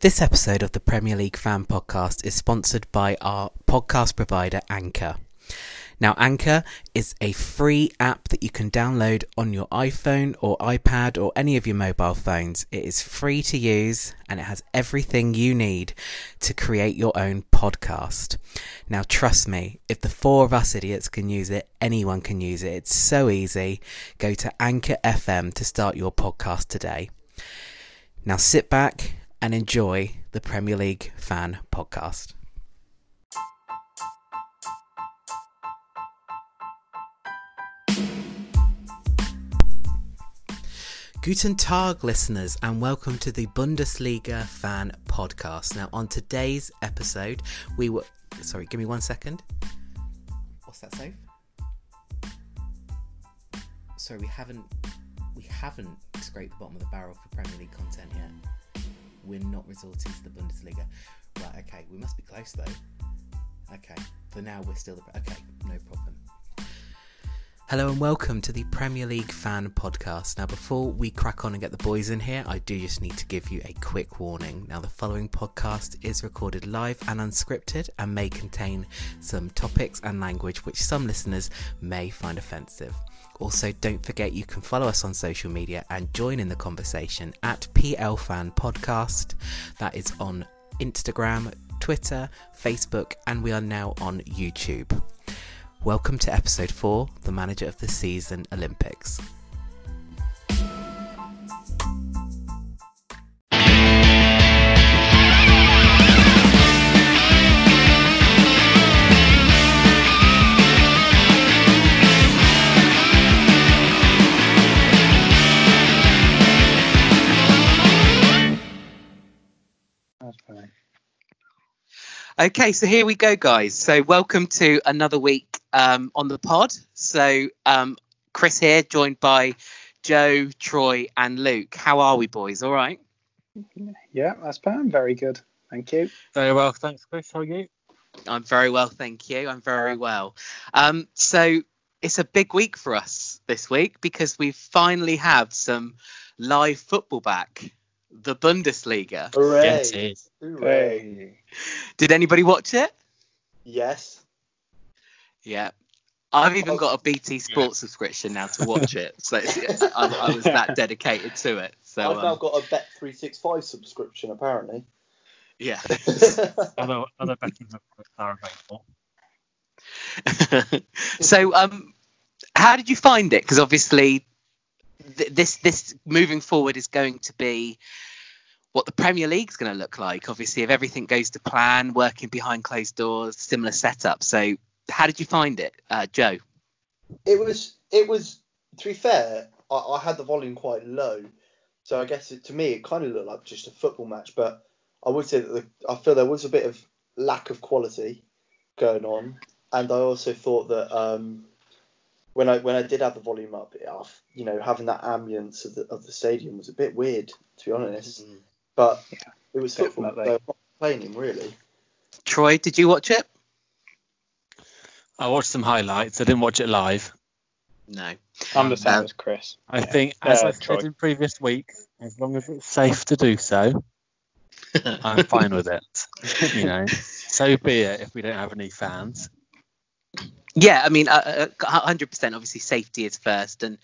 This episode of the Premier League Fan Podcast is sponsored by our podcast provider Anchor. Now, Anchor is a free app that you can download on your iPhone or iPad or any of your mobile phones. It is free to use and it has everything you need to create your own podcast. Now, trust me, if the four of us idiots can use it, anyone can use it. It's so easy. Go to Anchor FM to start your podcast today. Now, sit back and enjoy the Premier League Fan Podcast. Guten Tag, listeners, and welcome to the Bundesliga Fan Podcast. Now, on today's episode, we were. Sorry, give me one second. What's that, safe? Sorry, we haven't. We haven't scraped the bottom of the barrel for Premier League content yet. We're not resorting to the Bundesliga. Right, okay, we must be close though. Okay, for now, we're still the. Okay, no problem. Hello and welcome to the Premier League Fan Podcast. Now, before we crack on and get the boys in here, I do just need to give you a quick warning. Now, the following podcast is recorded live and unscripted and may contain some topics and language which some listeners may find offensive. Also, don't forget you can follow us on social media and join in the conversation at PL Fan Podcast. That is on Instagram, Twitter, Facebook, and we are now on YouTube. Welcome to episode 4 The Manager of the Season Olympics. Okay, so here we go, guys. So, welcome to another week um, on the pod. So, um, Chris here, joined by Joe, Troy, and Luke. How are we, boys? All right. Yeah, that's fine. Very good. Thank you. Very well, thanks, Chris. How are you? I'm very well, thank you. I'm very well. Um, so it's a big week for us this week because we finally have some live football back. The Bundesliga. Hooray! Yes, it is. Hooray! Did anybody watch it? Yes. Yeah. I've even got a BT Sports subscription now to watch it, so it's- I, I was that dedicated to it. So I've now um, got a Bet365 subscription, apparently. yeah. Other, other betting are available. so um, how did you find it? Because obviously, th- this this moving forward is going to be what the Premier League's going to look like. Obviously, if everything goes to plan, working behind closed doors, similar setup. So how did you find it, uh, Joe? it was, it was. To be fair, I, I had the volume quite low, so I guess it, to me it kind of looked like just a football match. But I would say that the, I feel there was a bit of lack of quality going on, and I also thought that um, when I when I did have the volume up, it, uh, you know, having that ambience of the of the stadium was a bit weird, to be honest. Mm. But Yeah, it was football. definitely. They were not complaining really. Troy, did you watch it? I watched some highlights. I didn't watch it live. No. I'm the same Um, as Chris. I Yeah. think, as Yeah, I Troy. said in previous weeks, as long as it's safe to do so, I'm fine with it. You know, so be it if we don't have any fans. Yeah, I mean, uh, uh, 100%. Obviously, safety is first, and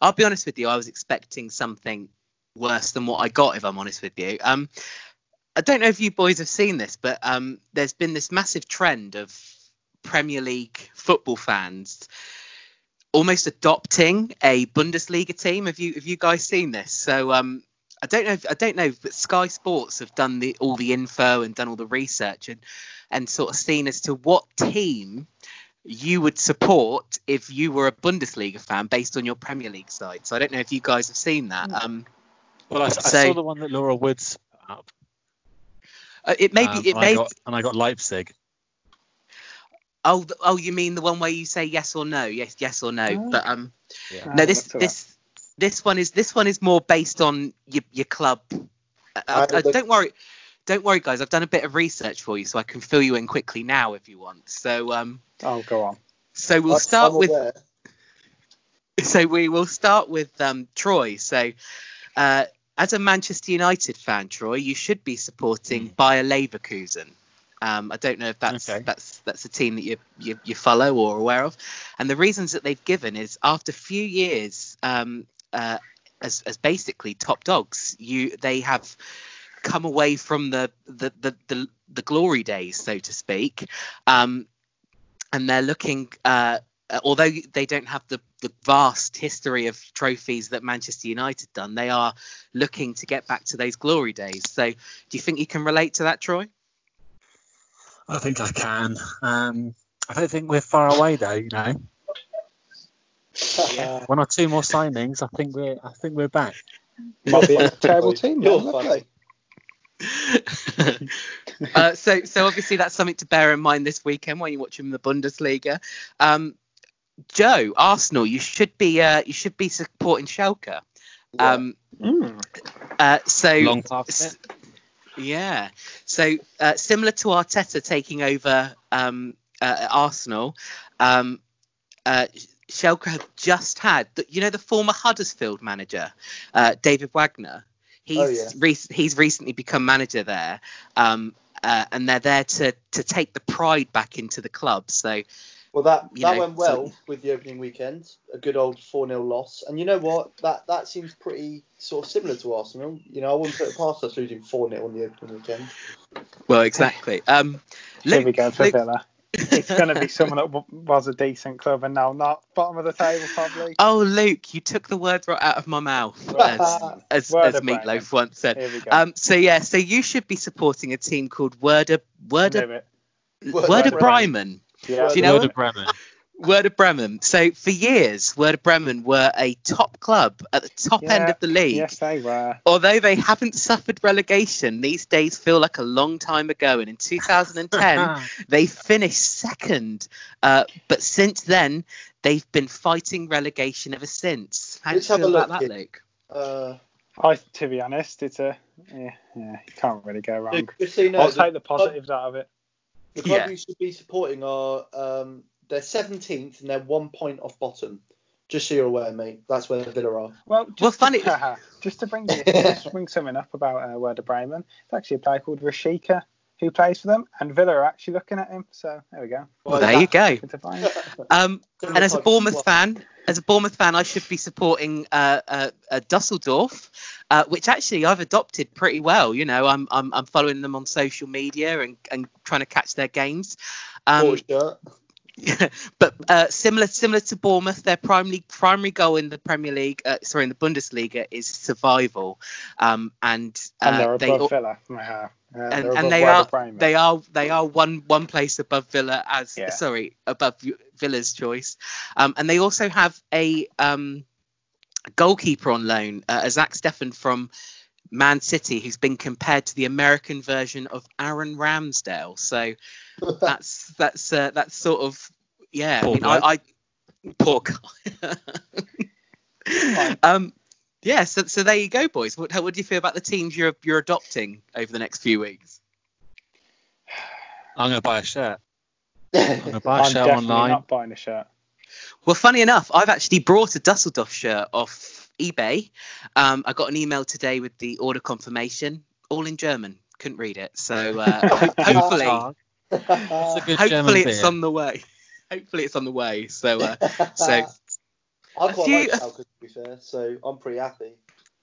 I'll be honest with you, I was expecting something worse than what I got. If I'm honest with you, um, I don't know if you boys have seen this, but um, there's been this massive trend of Premier League football fans almost adopting a Bundesliga team. Have you have you guys seen this? So um, I don't know. If, I don't know, but Sky Sports have done the all the info and done all the research and and sort of seen as to what team you would support if you were a Bundesliga fan based on your Premier League side. So I don't know if you guys have seen that. Um, Well, I, I So- saw the one that Laura Woods put up. uh, it may um, be. It and, may. I got, and I got Leipzig. Oh, oh, you mean the one where you say yes or no? Yes, yes or no. Oh. But um, Yeah. no, this this this one is this one is more based on your your club. Uh, uh, don't worry, don't worry, guys. I've done a bit of research for you, so I can fill you in quickly now if you want. So um, Oh, go on. so we'll I'm- start I'm with aware. so we will start with um, Troy. So, uh, as a Manchester United fan, Troy, you should be supporting Bayer Leverkusen. Um, I don't know if that's Okay. that's that's a team that you, you you follow or aware of. And the reasons that they've given is after a few years um, uh, as as basically top dogs, you they have come away from the the the the, the glory days, so to speak, um, and they're looking. Uh, uh, although they don't have the, the vast history of trophies that Manchester United done, they are looking to get back to those glory days. So, do you think you can relate to that, Troy? I think I can. Um, I don't think we're far away though. You know, Uh, one or two more signings. I think we're. I think we're back. might be a terrible team. You're then, funny. lovely. uh, so, so obviously that's something to bear in mind this weekend when you're watching the Bundesliga. Um, Joe, Arsenal, you should be uh, you should be supporting Schalke. Um, Mm. uh, so Long past Yeah. So uh, similar to Arteta taking over um, uh, Arsenal, um, uh, Schalke have just had, the, you know, the former Huddersfield manager, uh, David Wagner. He's Oh, yeah. rec- he's recently become manager there, um, uh, and they're there to to take the pride back into the club. So Well, that that know, went well so- with the opening weekend. A good old 4 0 loss. And you know what? That that seems pretty sort of similar to Arsenal. You know, I wouldn't put it past us losing 4 0 on the opening weekend. well, exactly. Um, Here we go for Luke- Villa. It's going to be someone that w- was a decent club and now not bottom of the table probably. Oh, Luke, you took the words right out of my mouth, as as, as Meatloaf Bremen. once said. Here we go. Um, so yeah, so you should be supporting a team called Werder Werder Knew it. Werder Werder Bremen. Bremen. Yeah. Do you know Werder what? Bremen. Werder Bremen. So for years, Werder Bremen were a top club at the top end of the league. Yes, they were. Although they haven't suffered relegation, these days feel like a long time ago. And in 2010, they finished second. Uh, but since then, they've been fighting relegation ever since. How do you Let's have a feel about look that. Luke? Uh, I, to be honest, it's a yeah, yeah. You can't really go wrong. just so you know, I'll the, take the positives out of it. the club Yeah. you should be supporting are um, they're 17th and they're one point off bottom. Just so you're aware, mate. That's where the Villa are. Well, just Well, funny- To, just to bring you, just to bring something up about uh, Werder Bremen, it's actually a player called Rashica who plays for them, and Villa are actually looking at him. So there we go. Well, there you go. Good to find. Um, and as a Bournemouth fan, as a Bournemouth fan, I should be supporting uh, uh, uh, Dusseldorf, uh, which actually I've adopted pretty well. You know, I'm I'm, I'm following them on social media and, and trying to catch their games. Um, Bought a shirt. but uh, similar similar to Bournemouth, their primary primary goal in the Premier League, uh, sorry, in the Bundesliga is survival. Um, and And uh, they're they above Villa. Yeah, and, and above they are they are they are one one place above Villa as Yeah. sorry above Villa's choice, um, and they also have a um, goalkeeper on loan, uh, Zach Steffen from Man City, who's been compared to the American version of Aaron Ramsdale. So that's that's uh, that's sort of yeah. Poor I mean, I, I poor guy. um, yeah. So so there you go, boys. What how, what do you feel about the teams you're you're adopting over the next few weeks? I'm gonna buy a shirt. I'm gonna buy a I'm shirt definitely online. not buying a shirt. Well, funny enough, I've actually brought a Dusseldorf shirt off eBay. Um, I got an email today with the order confirmation, all in German. Couldn't read it, so uh, hopefully, It's a good German hopefully it's on the way. Hopefully it's on the way. So uh, so I quite few- like Schalke to be fair, so I'm pretty happy.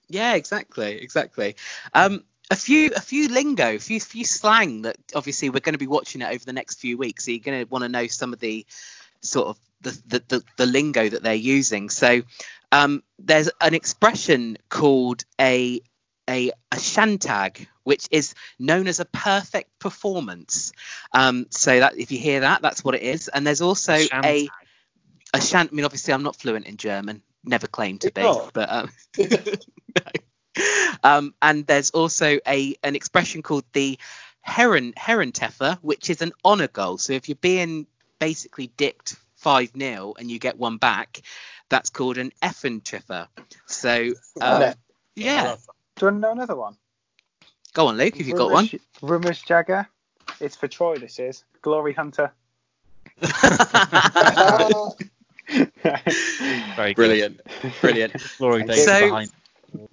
yeah, exactly, exactly. Um, a few a few lingo, a few few slang that obviously we're going to be watching it over the next few weeks. So you're going to want to know some of the sort of the, the, the, the lingo that they're using. So um, there's an expression called a a, a shantag, which is known as a perfect performance. Um, so that if you hear that, that's what it is. And there's also a Shantag. a shant. I mean, obviously, I'm not fluent in German. Never claimed to be, not? but um, no. um, and there's also a an expression called the Heron Herenteffer, which is an honour goal. So if you're being basically dicked five 0 and you get one back, that's called an Effentreffer. So um, Yeah. yeah, Do you want to know another one? go on, Luke, if you've got one. Rumours Jagger. It's for Troy. This is Glory Hunter. Very. Brilliant, brilliant. Glory days. So- behind.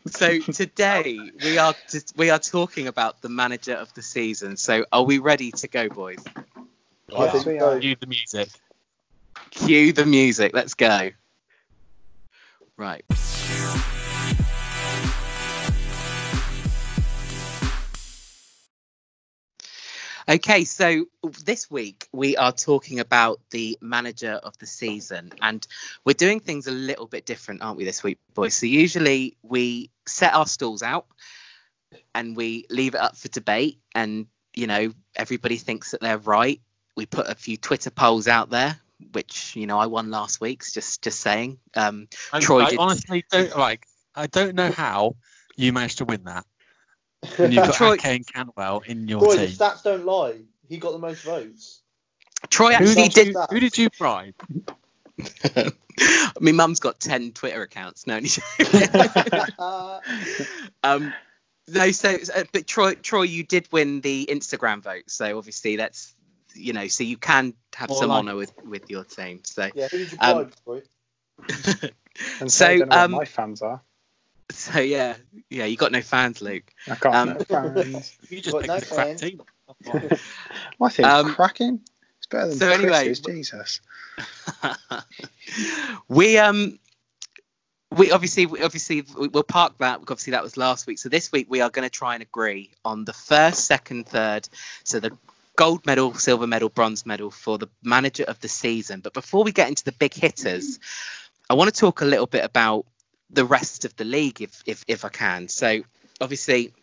So today we are just, we are talking about the manager of the season. So are we ready to go, boys? I think we so. are. Cue the music. Cue the music. Let's go. Right. Okay, so this week we are talking about the manager of the season, and we're doing things a little bit different, aren't we, this week, boys? So usually we set our stalls out and we leave it up for debate, and you know everybody thinks that they're right. We put a few Twitter polls out there, which you know I won last week's. Just just saying. Um, I, Troy I did- honestly don't like. I don't know how you managed to win that when you've got Troy- Ake and Cantwell in your Troy, the stats don't lie. He got the most votes. Troy Who actually did, did. you, who did you bribe? My mum's got ten Twitter accounts. No, only um, no. So, so- but Troy, Troy, you did win the Instagram vote. So obviously that's you know, so you can have More some like honour with with your team. So, yeah, who did you Um, bribe, And So, so, I don't know um, my fans are. so yeah, yeah, you got no fans, Luke. I can't um, know fans. You just picked no a crap team. My team's Um, cracking. It's better than so anyway, Jesus. we um we obviously we- obviously we'll park that obviously that was last week so this week we are going to try and agree on the first second third so the gold medal silver medal bronze medal for the manager of the season but before we get into the big hitters i want to talk a little bit about the rest of the league if if, if i can so obviously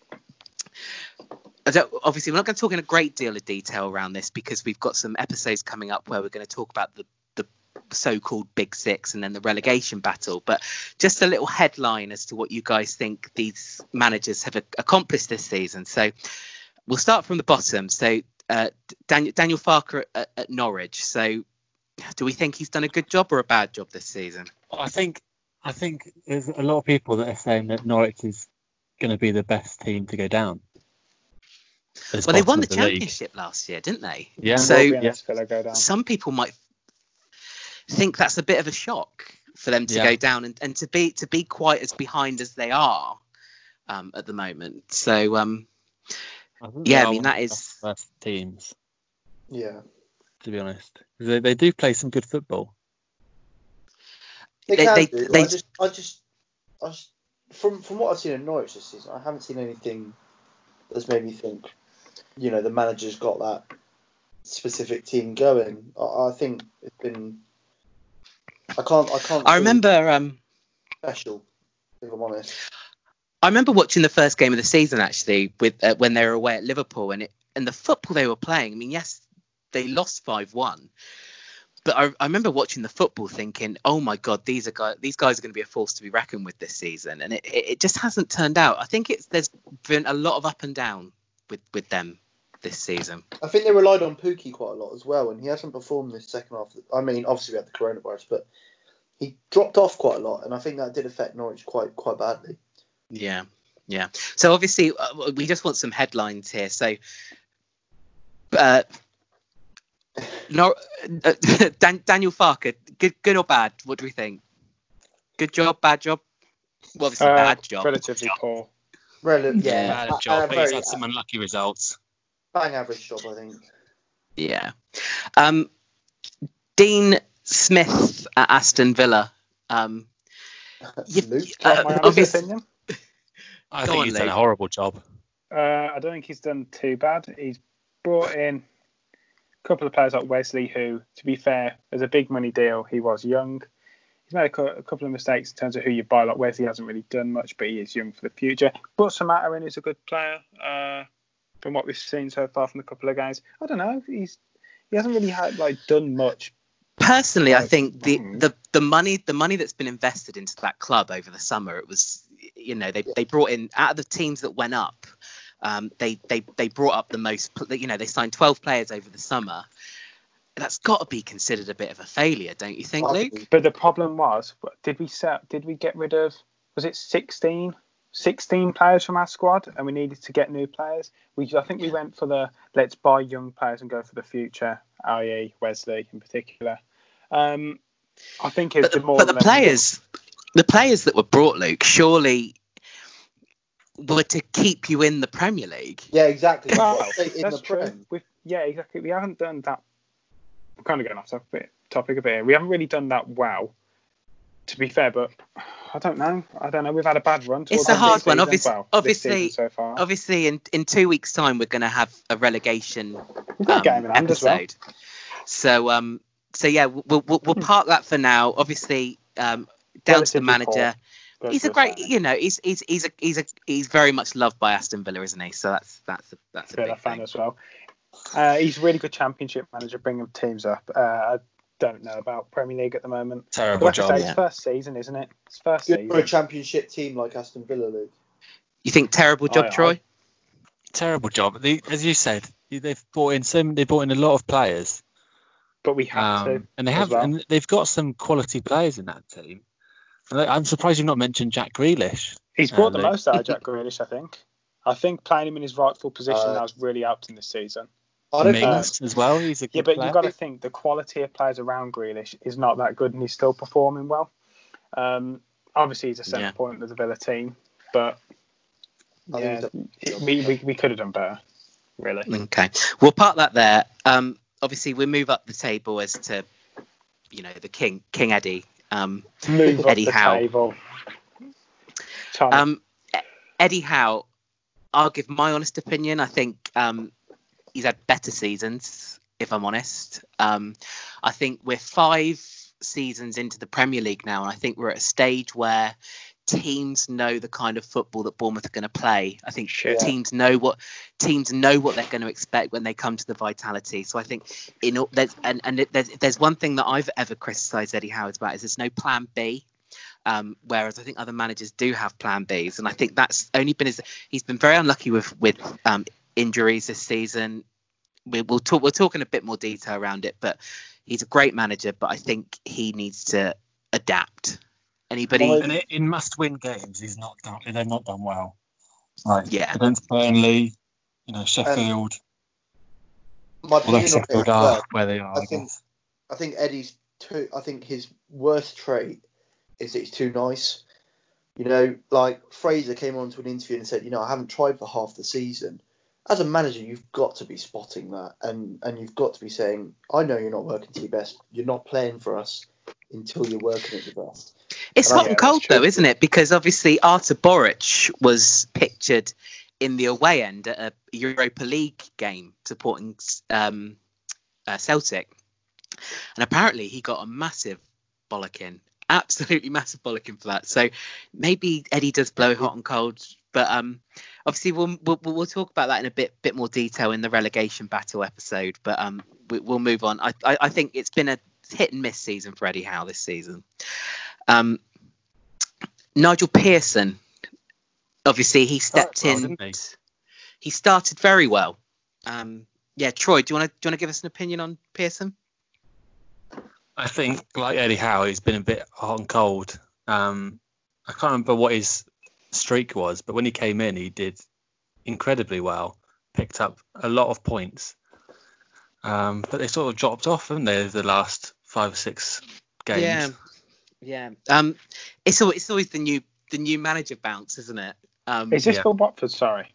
obviously, we're not going to talk in a great deal of detail around this because we've got some episodes coming up where we're going to talk about the, the so-called Big Six and then the relegation battle. But just a little headline as to what you guys think these managers have accomplished this season. So we'll start from the bottom. So uh, Daniel, Daniel Farke at, at Norwich. So do we think he's done a good job or a bad job this season? I think I think there's a lot of people that are saying that Norwich is going to be the best team to go down. As Well, they won the, of the league. championship last year, didn't they? Yeah. So yeah. unless Villa go down. some people might think that's a bit of a shock for them to Yeah. go down and, and to be to be quite as behind as they are um, at the moment. So um, I Yeah, I mean, that is of that the is- best- best teams Yeah. to be honest, They, they do play some good football. They, They- can they- do. they- I just, I just, I just, from from what I've seen in Norwich this season, I haven't seen anything that's made me think, you know, the manager's got that specific team going. I, I think it's been. I can't. I can't. I remember um, special. If I'm honest. I remember watching the first game of the season actually with uh, when they were away at Liverpool and it and the football they were playing. I mean, yes, they lost five one, but I, I remember watching the football thinking, oh my god, these are guys, these guys are going to be a force to be reckoned with this season, and it, it, just hasn't turned out. I think it's there's been a lot of up and down with with them this season. I think they relied on Pukki quite a lot as well, and he hasn't performed this second half. I mean, obviously we had the coronavirus, but he dropped off quite a lot, and I think that did affect Norwich quite quite badly. Yeah, yeah. So obviously, uh, we just want some headlines here. So, uh, no, uh, Dan, Daniel Farke, good, good or bad? What do we think? Good job, bad job? Well, obviously, Uh, bad job. Relatively poor. Rel- Yeah. yeah, Bad a- a job, but he's had some unlucky results. bang average job, I think. Yeah. Um, Dean Smith at Aston Villa. Um, You- Luke, uh, My honest obvious- opinion. I Go think on, he's done a horrible job. Uh, I don't think he's done too bad. He's brought in a couple of players like Wesley, who, to be fair, as a big money deal, he was young. He's made a, cou- a couple of mistakes in terms of who you buy. Like Wesley hasn't really done much, but he is young for the future. But Samatta in is a good player. Uh, from what we've seen so far from a couple of guys, I don't know. He's he hasn't really had like done much. personally, I think the, Mhm. the the money the money that's been invested into that club over the summer, it was you know they, they brought in out of the teams that went up, um, they they they brought up the most you know they signed 12 players over the summer. That's got to be considered a bit of a failure, don't you think, Luke? But the problem was, did we set? Did we get rid of? Was it 16? 16 players from our squad, and we needed to get new players. We, I think we went for the let's buy young players and go for the future, i.e. Wesley in particular. Um, I think it's But the, more but the players, the players that were brought, Luke, surely were to keep you in the Premier League. Yeah, exactly. Well, in that's the true. We've, yeah, exactly. We haven't done that. I'm kind of going off topic, topic a bit. here. We haven't really done that well, to be fair. But I don't know. I don't know. We've had a bad run. It's a hard one. season. Obvious- Well, obviously- so far. Obviously, in, in two weeks' time, we're going to have a relegation We've a um, game in hand well. So, um, so yeah, we'll, we'll, we'll park that for now. Obviously, um, down to the manager. But He's a great, you know, he's he's he's a he's a he's very much loved by Aston Villa, isn't he? So that's that's a, that's a Villa big fan thing. as well. Uh, he's a really good championship manager, bringing teams up. Uh, I don't know about Premier League at the moment. But Terrible like job. say, it's first season, isn't it? It's first Good for a championship team like Aston Villa, Luke. You think terrible job, I- I- Troy? Terrible job. They, as you said, they've brought in some. They brought in a lot of players, But we have to. um, and they have, well. and they've got some quality players in that team. And I- I'm surprised you've not mentioned Jack Grealish. He's brought Uh, the most out of Jack Grealish, I think. I think playing him in his rightful position Uh, now has really helped him this season. I don't Mings as well. He's a good Yeah, but player. you've got to think the quality of players around Grealish is not that good, and he's still performing well. Um, obviously, he's a centre Yeah. point of the Villa team, but yeah, we, we, we could have done better, really. Okay, we'll park that there. Um, obviously, we move up the table as to, you know, the King King Eddie. Um, Move Eddie Howe. table. Um, Eddie Howe, I'll give my honest opinion. I think um, he's had better seasons, if I'm honest. Um, I think we're five seasons into the Premier League now, and I think we're at a stage where teams know the kind of football that Bournemouth are going to play. I think Shit. teams know what teams know what they're going to expect when they come to the Vitality. So I think in there's and, and it- there's, there's one thing that I've ever criticised Eddie Howard about is there's no plan B. Um, whereas I think other managers do have plan Bs, and I think that's only been his. He's been very unlucky with with um, injuries this season. We, we'll talk. We'll talk in a bit more detail around it, but he's a great manager. But I think he needs to adapt. Anybody? And i- in must-win games, he's not done. They've not done well. Like Yeah. against Burnley, you know Sheffield. Um, my Although opinion Sheffield as are well, where they are. I I think- guess. I think Eddie's too. I think his worst trait is that he's too nice. You know, like Fraser came on to an interview and said, you know, I haven't tried for half the season. As a manager, you've got to be spotting that, and and you've got to be saying, I know you're not working to your best. You're not playing for us until you're working at your best. It's And hot and cold though, isn't it? Because obviously Artur Boruc was pictured in the away end at a Europa League game supporting um, uh, Celtic, and apparently he got a massive bollocking, absolutely massive bollocking for that. So maybe Eddie does blow hot and cold, but um, obviously we'll, we'll we'll talk about that in a bit bit more detail in the relegation battle episode. But um, we, we'll move on. I, I I think it's been a hit and miss season for Eddie Howe this season. Um, Nigel Pearson, obviously he stepped well, in. he? He started very well. Um, yeah, Troy, do you want to do you want to give us an opinion on Pearson? I think, like Eddie Howe, he's been a bit hot and cold. Um, I can't remember what his streak was, but when he came in, he did incredibly well. Picked up a lot of points. Um, but they sort of dropped off, haven't they, the last five or six games? Yeah, yeah. Um, it's always, it's always the new the new manager bounce, isn't it? Um, is this yeah. for Watford? Sorry,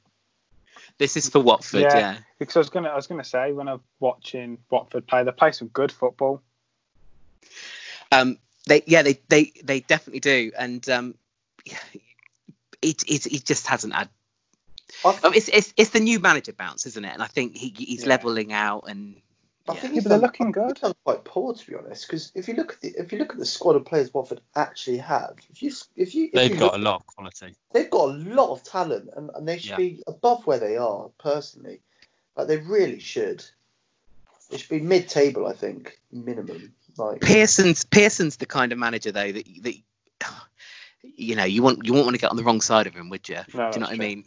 this is for Watford. Yeah. Yeah. because I was gonna I was gonna say when I'm watching Watford play, they play some good football. Um, they yeah they they they definitely do, and um, it it it just hasn't had. I, Oh, it's, it's it's the new manager bounce, isn't it? And I think he he's Yeah. leveling out, and I yeah. think Yeah, but they're looking good. he's done quite poor to be honest. Because if you look at the if you look at the squad of players Watford actually have, if you if you if They've you got look- a lot of quality. they've got a lot of talent and, and they should Yeah. be above where they are personally. Like they really should. They should be mid-table, I think, minimum. Like Pearson's Pearson's the kind of manager though that that you know you want you won't want to get on the wrong side of him, would you? No, Do you know that's what I mean?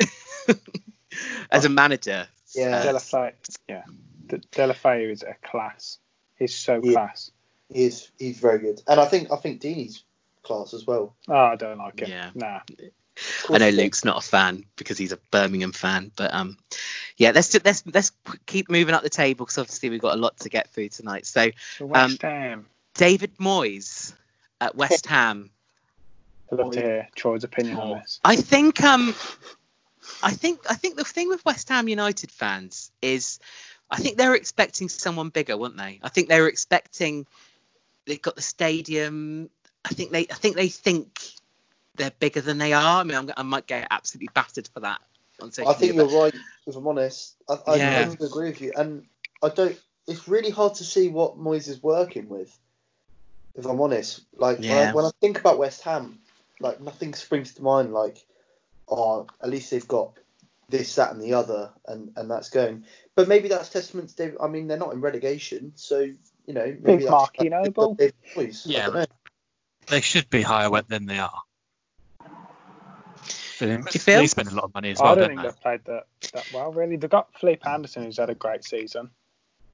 As a manager, Yeah. Uh, Deulofeu, yeah, De- Deulofeu is a class. He's so Yeah. class. he is, he's very good, and I think I think Deeney's class as well. Oh, I don't like him. Yeah. Nah. I know Luke's not a fan because he's a Birmingham fan, but um, yeah, let's ju- let's let's keep moving up the table because obviously we've got a lot to get through tonight. So So West Ham. David Moyes at West Ham. I'd love to hear Troy's opinion on this. I think um I think I think the thing with West Ham United fans is I think they were expecting someone bigger, weren't they? I think they were expecting they've got the stadium. I think they I think they think they're bigger than they are. I mean, I'm, I might get absolutely battered for that I think you're right. If I'm honest, I, I Yeah. totally agree with you, and I don't. It's really hard to see what Moyes is working with. If I'm honest, like when, I, when I think about West Ham, like nothing springs to mind. Like, oh, at least they've got this, that, and the other, and and that's going. But maybe that's testament to David. I mean, they're not in relegation, so you know, maybe Big that's, Marky that's Noble. David Moyes. I Yeah, know. They should be higher wet than they are. They you feel? They spend a lot of money as I well, don't don't think they? they've played that, that well, really. They've got Felipe Anderson, who's had a great season.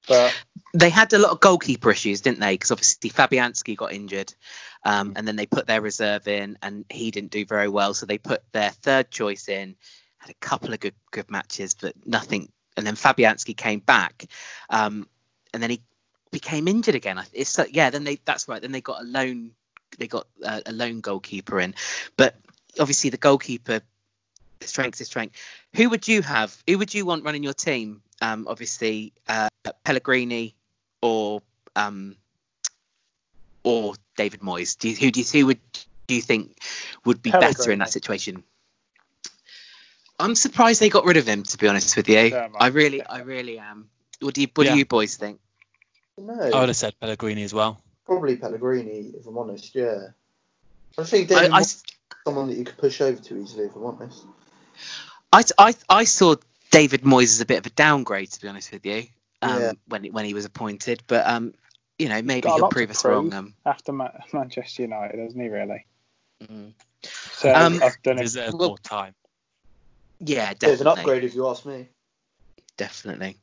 But they had a lot of goalkeeper issues, didn't they? Because obviously Fabianski got injured, um, and then they put their reserve in, and he didn't do very well. So they put their third choice in, had a couple of good good matches, but nothing. And then Fabianski came back, um, and then he became injured again. It's yeah. Then they that's right. Then they got a loan. they got uh, a lone goalkeeper in, but obviously the goalkeeper strength is strength. Who would you have? Who would you want running your team? Um, obviously, uh, Pellegrini or um, or David Moyes. Do you, who do you who would do you think would be better in that situation? I'm surprised they got rid of him. To be honest with you, Yeah, I man. really, I really am. What do you, what Yeah. do you boys think? No, I would have said Pellegrini as well. probably Pellegrini. If I'm honest, yeah. I think David I, Moyes is someone that you could push over to easily. If I'm honest. I, I, I saw David Moyes as a bit of a downgrade, to be honest with you, um, Yeah. when when he was appointed. But um, you know, maybe he'll prove us prove. wrong. Um, after Ma- Manchester United, hasn't he, really? mm. So Um, I don't know. Deserve well- more time. Yeah, Bit of an upgrade, if you ask me. definitely.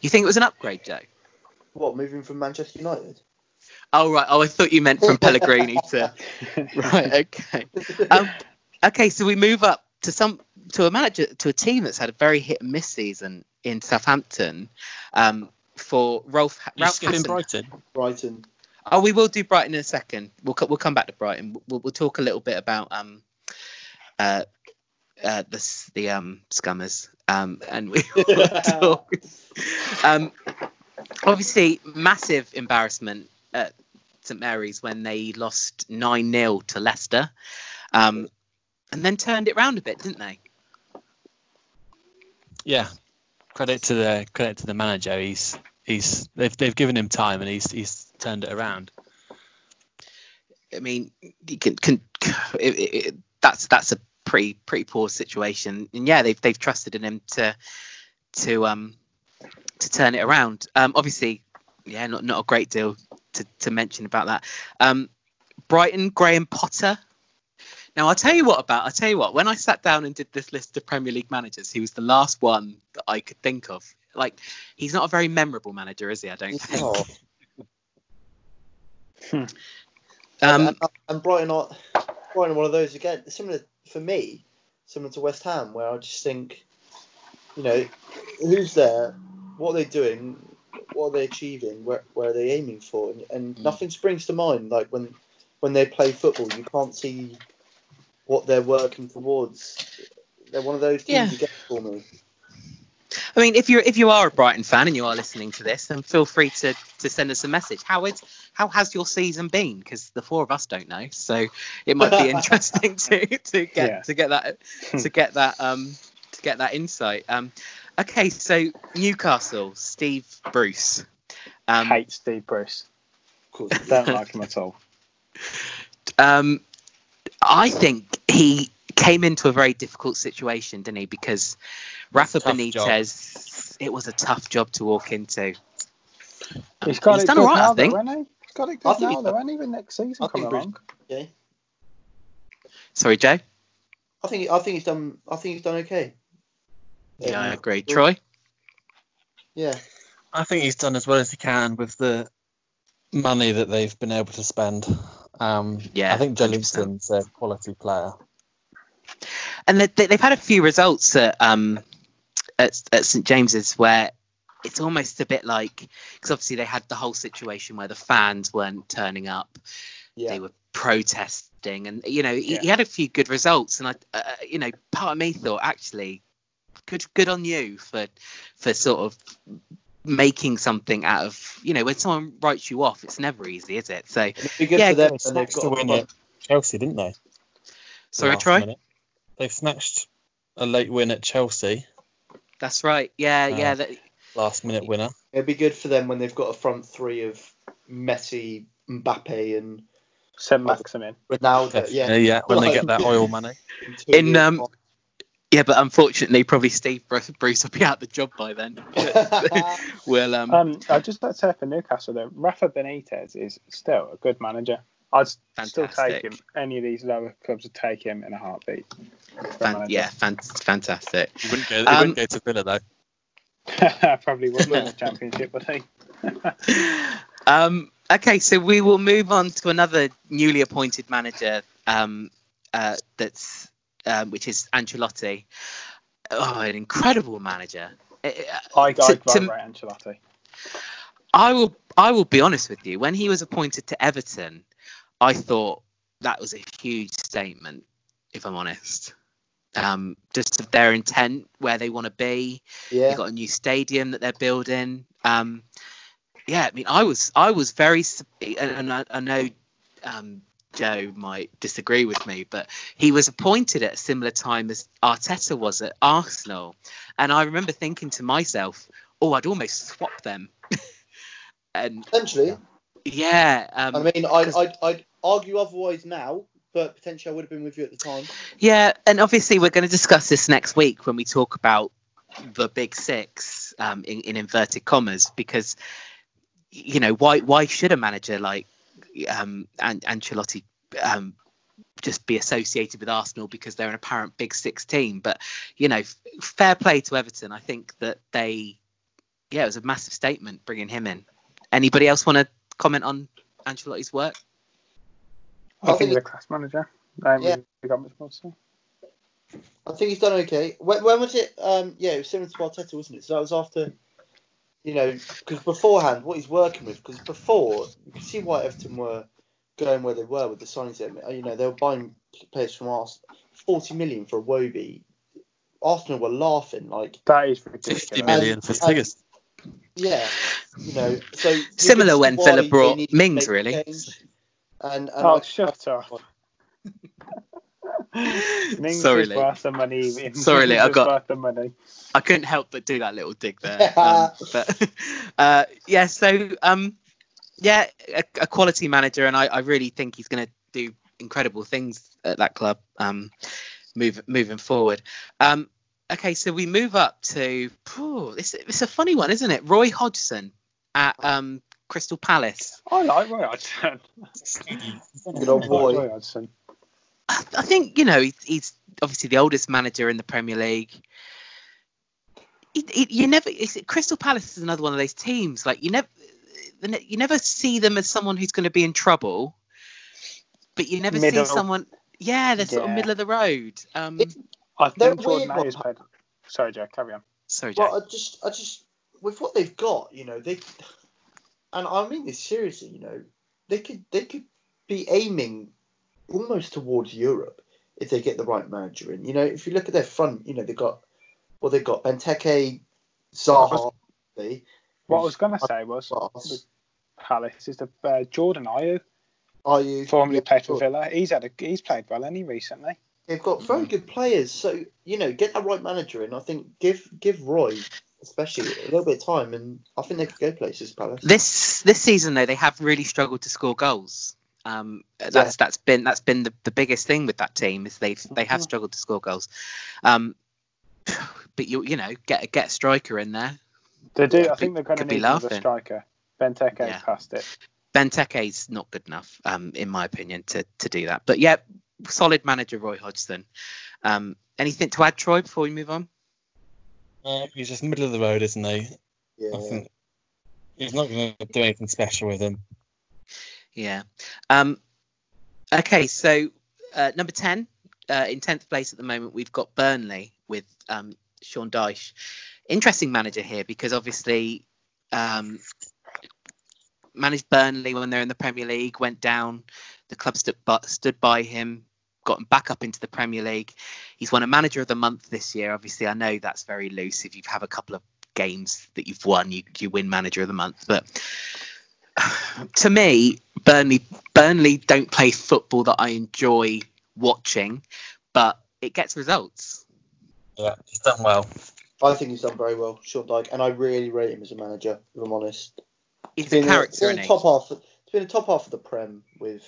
You think it was an upgrade, Joe? What, moving from Manchester United? Oh right. Oh, I thought you meant from Pellegrini to. Right. Okay. Um, okay. So we move up to some to a manager to a team that's had a very hit and miss season in Southampton. Um, for Rolf You Ralph skipping Hassan. Brighton? Brighton. Oh, we will do Brighton in a second. We'll we'll come back to Brighton. We'll, we'll talk a little bit about um uh uh the the um scummers um and we will talk um obviously massive embarrassment at St Mary's when they lost nine 0 to Leicester um and then turned it round a bit, didn't they? Yeah. Credit to the credit to the manager. He's he's they've they've given him time and he's he's turned it around. I mean, you can, can it, it, it- that's that's a pretty pretty poor situation, and yeah, they've they've trusted in him to to um to turn it around. Um, obviously, yeah, not not a great deal to, to mention about that. Um, Brighton, Graham Potter. Now I'll tell you what about I'll tell you what. When I sat down and did this list of Premier League managers, he was the last one that I could think of. Like, he's not a very memorable manager, is he? I don't think. not. Um, and, and Brighton are Brighton are one of those again, similar for me, similar to West Ham, where I just think, you know, who's there, what are they doing, what are they achieving, where, where are they aiming for, and, and Mm. nothing springs to mind. Like when when they play football, you can't see what they're working towards. They're one of those teams Yeah. you get for me. I mean, if you're if you are a Brighton fan and you are listening to this, then feel free to, to send us a message. How is how has your season been? Because the four of us don't know, so it might be interesting to, to get Yeah. to get that to get that um to get that insight. Um, okay, so Newcastle, Steve Bruce. Um, hate Steve Bruce. Of course. Don't like him at all. um, I think he came into a very difficult situation, didn't he? Because Rafa Tough Benitez, it was a tough job to walk into. He's got he's it done all right, now, I think. though, he? He's got it I good think now, though, hasn't he? With next season I coming along. Okay. Sorry, Joe. I think I think he's done. I think he's done okay. Yeah, I Um, agree. Troy. Yeah. I think he's done as well as he can with the money that they've been able to spend. Um, Yeah, I think 100%. A quality player. And they, they- they've had a few results at um at, at St James's where it's almost a bit like because obviously they had the whole situation where the fans weren't turning up. Yeah. They were protesting, and you know he, Yeah. he had a few good results, and I, uh, you know, part of me thought actually, good good on you for for sort of making something out of you know when someone writes you off, it's never easy, is it? So It'd be good Yeah, for them They when they've got a a win front- at Chelsea, didn't they? sorry, Last Troy. minute. They snatched a late win at Chelsea, That's right. Yeah, Uh, yeah. That, last minute winner. It'd be good for them when they've got a front three of Messi, Mbappe, and Saint-Maximin. Ronaldo. Definitely, Yeah, yeah, when they get that oil money. two In, um, yeah, but unfortunately, probably Steve Bruce, Bruce will be out the job by then. well, um, Um, I'd just like to say for Newcastle though, Rafa Benitez is still a good manager. I'd s- still take him. Any of these lower clubs would take him in a heartbeat. fan- yeah, fan- fantastic. He wouldn't go, he Um, wouldn't go to Villa though. Probably wouldn't win the championship, would he? Um, okay, so we will move on to another newly appointed manager. Um, uh, that's um, which is Ancelotti. Oh, an incredible manager. Uh, I, I'd To- rather to- Ancelotti. I will. I will be honest with you. When he was appointed to Everton, I thought that was a huge statement. If I'm honest, um, just of their intent, where they want to be. yeah. They've got a new stadium that they're building. Um, yeah, I mean, I was I was very, and, I, I know um, Joe might disagree with me, but he was appointed at a similar time as Arteta was at Arsenal, and I remember thinking to myself, "Oh, I'd almost swap them." and Potentially. yeah, um, I mean, I'd, 'cause- I'd, I'd argue otherwise now, but potentially I would have been with you at the time. Yeah, and obviously we're going to discuss this next week when we talk about the big six um, in, in inverted commas, because you know why why should a manager like um, An- Ancelotti um, just be associated with Arsenal because they're an apparent big six team? But you know, f- fair play to Everton. I think that they, yeah, it was a massive statement bringing him in. Anybody else want to comment on Ancelotti's work? I, I think think he's a class manager. I haven't Yeah. really got much more to say. I think he's done okay. When, when was it? Um, yeah, it was similar to Arteta, wasn't it? So that was after, you know, because beforehand, what he's working with, because before, you can see why Everton were going where they were with the signings. there. You know, they were buying players from Arsenal, 40 million for Iwobi. Arsenal were laughing, like, That is ridiculous. 50 million for And- Tigers. yeah, you know. So Similar when why Villa brought Mings, really. change. And, and Oh, like, shut up. Mings Sorry, Lee. worth the money. Sorry, Lee, I got- worth the money. I couldn't help but do that little dig there. Um, but uh, yeah, so um, yeah, a, a quality manager, and I, I really think he's going to do incredible things at that club. Um, move moving forward. Um, okay, so we move up to. Phew, it's, it's a funny one, isn't it? Roy Hodgson at um, Crystal Palace. I like Roy Hodgson. Good old I boy. Roy Hodgson. I I think you know he's obviously the oldest manager in the Premier League. He, he, you never it's, Crystal Palace is another one of those teams like you never you never see them as someone who's going to be in trouble, but you never Middle. see someone. Yeah, they're sort of middle of the road. Um, It- I think Jordan weird Ayers played. Sorry, Joe, carry on. sorry, Jack. Well, I just, I just, with what they've got, you know, they, and I mean this seriously, you know, they could, they could be aiming almost towards Europe if they get the right manager in. You know, if you look at their front, you know, they've got, well, they've got Benteke, Zaha, What I was going to say was class. Palace is the uh, Jordan Ayew, Are you formerly yeah, played for. Villa. He's had a, he's played well, any recently. They've got very good players, so you know, get that right manager in. I think give give Roy, especially a little bit of time, and I think they could go places. Palace. This this season though they have really struggled to score goals. Um, that's Yeah. that's been that's been the, the biggest thing with that team is they've they have struggled to score goals. Um, but you you know get get a striker in there. They do. Yeah, I think they're going to need another laughing. striker. Benteke Yeah. passed it. Benteke's not good enough, um, in my opinion, to to do that. But yeah, solid manager Roy Hodgson. Um, anything to add, Troy, before we move on? Uh, he's just middle of the road, isn't he? Yeah. I think he's not going to do anything special with him. Yeah. Um, okay, so uh, number 10, uh, in 10th place at the moment, we've got Burnley with um, Sean Dyche. Interesting manager here because obviously um, managed Burnley when they're in the Premier League, went down. The club stood, stood by him, got him back up into the Premier League. He's won a Manager of the Month this year. Obviously, I know that's very loose. If you have a couple of games that you've won, you, you win Manager of the Month. But to me, Burnley Burnley don't play football that I enjoy watching, but it gets results. Yeah, he's done well. I think he's done very well, Sean Dyche, and I really rate him as a manager. If I'm honest, he's been a character. A, been top half. It's been a top half of the Prem with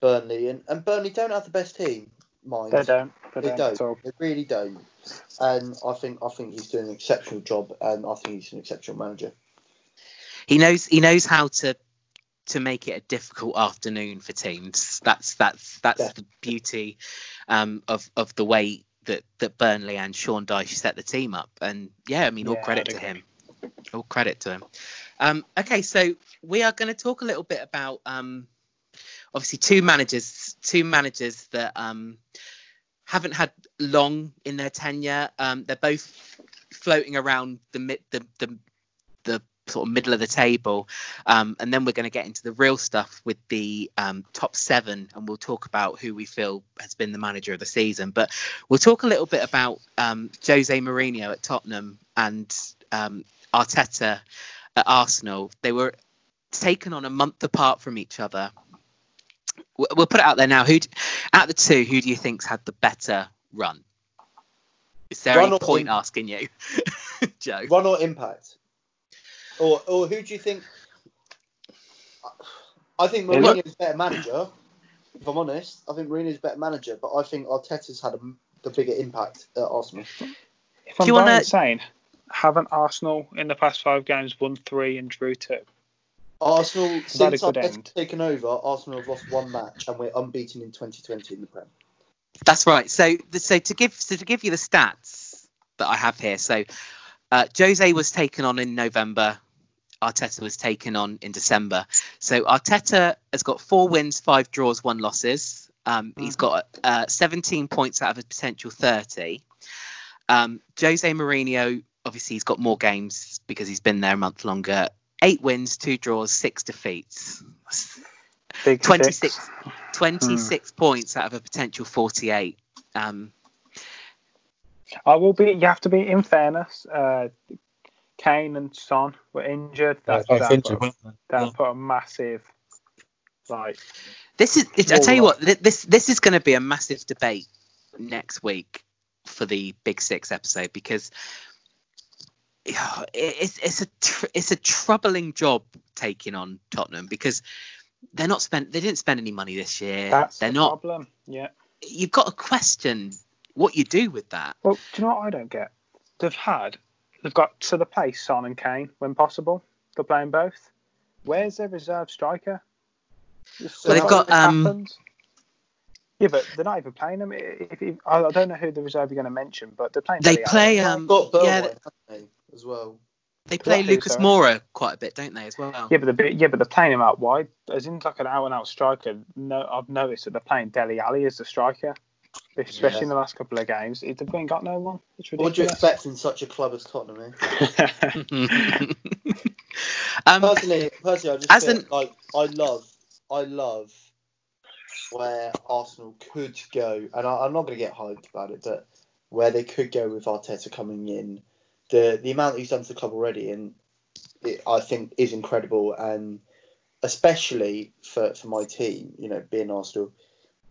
Burnley, and, and Burnley don't have the best team. Mind they don't. They, they don't. don't. They really don't. And I think I think he's doing an exceptional job, and I think he's an exceptional manager. He knows he knows how to to make it a difficult afternoon for teams. That's that's that's yeah. the beauty um, of of the way that that Burnley and Sean Dyche set the team up. And yeah, I mean, all yeah, credit to him. All credit to him. Um, okay, so we are going to talk a little bit about um, obviously two managers, two managers that um, haven't had long in their tenure. Um, they're both floating around the the the, the sort of middle of the table. Um, and then we're going to get into the real stuff with the um, top seven, and we'll talk about who we feel has been the manager of the season. But we'll talk a little bit about um, Jose Mourinho at Tottenham and um, Arteta at Arsenal. They were taken on a month apart from each other. We'll put it out there now. Who, out the two, who do you think's had the better run? Is there run any point in, asking you, Joe? Run or impact? Or, or who do you think? I think Mourinho's a better manager. If I'm honest, I think Mourinho's a better manager, but I think Arteta's had a, the bigger impact at Arsenal. If I'm wanna... insane, haven't Arsenal in the past five games won three and drew two? Arsenal, since Arteta's taken over, Arsenal have lost one match and we're unbeaten in 2020 in the Prem. That's right. So, so to give so to give you the stats that I have here, so uh, Jose was taken on in November. Arteta was taken on in December. So Arteta has got four wins, five draws, one losses. Um, mm-hmm. He's got uh, 17 points out of a potential 30. Um, Jose Mourinho, obviously, he's got more games because he's been there a month longer. Eight wins, two draws, six defeats. Big 26, 26 mm. points out of a potential 48. Um, I will be. You have to be in fairness. Uh, Kane and Son were injured. That, yeah, that, injured, put, that yeah. put a massive like. This is. I tell you what. This this is going to be a massive debate next week for the Big Six episode because it's it's a tr- it's a troubling job taking on Tottenham because they're not spent they didn't spend any money this year. That's they're the not. Problem. Yeah. You've got to question what you do with that. Well, do you know what I don't get? They've had They've got to the place Son and Kane when possible. They're playing both. Where's their reserve striker? well, they've got um. Yeah, but they're not even playing them. If, if, I don't know who the reserve you're going to mention, but they're playing. They play um. Got yeah, they, as well. They play Lucas Moura quite a bit, don't they, as well? Yeah, but they're, yeah, but they're playing him out wide, as in like an out and out striker. No, I've noticed that they're playing Dele Ali as the striker especially yeah. in the last couple of games. They've been got no one. It's ridiculous. What do you expect in such a club as Tottenham? Eh? um, personally, personally, I just feel, an... like I love, I love where Arsenal could go, and I, am not going to get hyped about it, but where they could go with Arteta coming in, the the amount he's done for the club already, and it, I think is incredible, and especially for for my team, you know, being Arsenal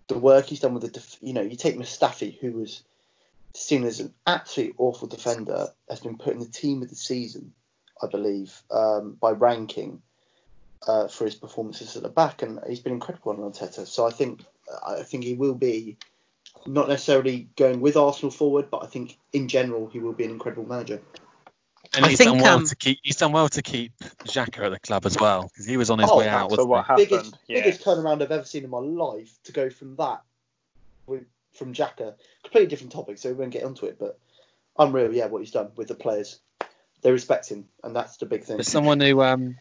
the work he's done with the, def- you know, you take Mustafi, who was seen as an absolutely awful defender, has been put in the team of the season, I believe, um, by ranking uh, for his performances at the back, and he's been incredible on Arteta. So I think I think he will be not necessarily going with Arsenal forward, but I think in general he will be an incredible manager. And I he's think, done well um, to keep. He's done well to keep Xhaka at the club as well because he was on his oh, way out. So what happened? Biggest, yeah. biggest turnaround I've ever seen in my life to go from that, from Xhaka, completely different topic, so we won't get onto it. But unreal, yeah, what he's done with the players. They respect him, and that's the big thing. There's someone who um,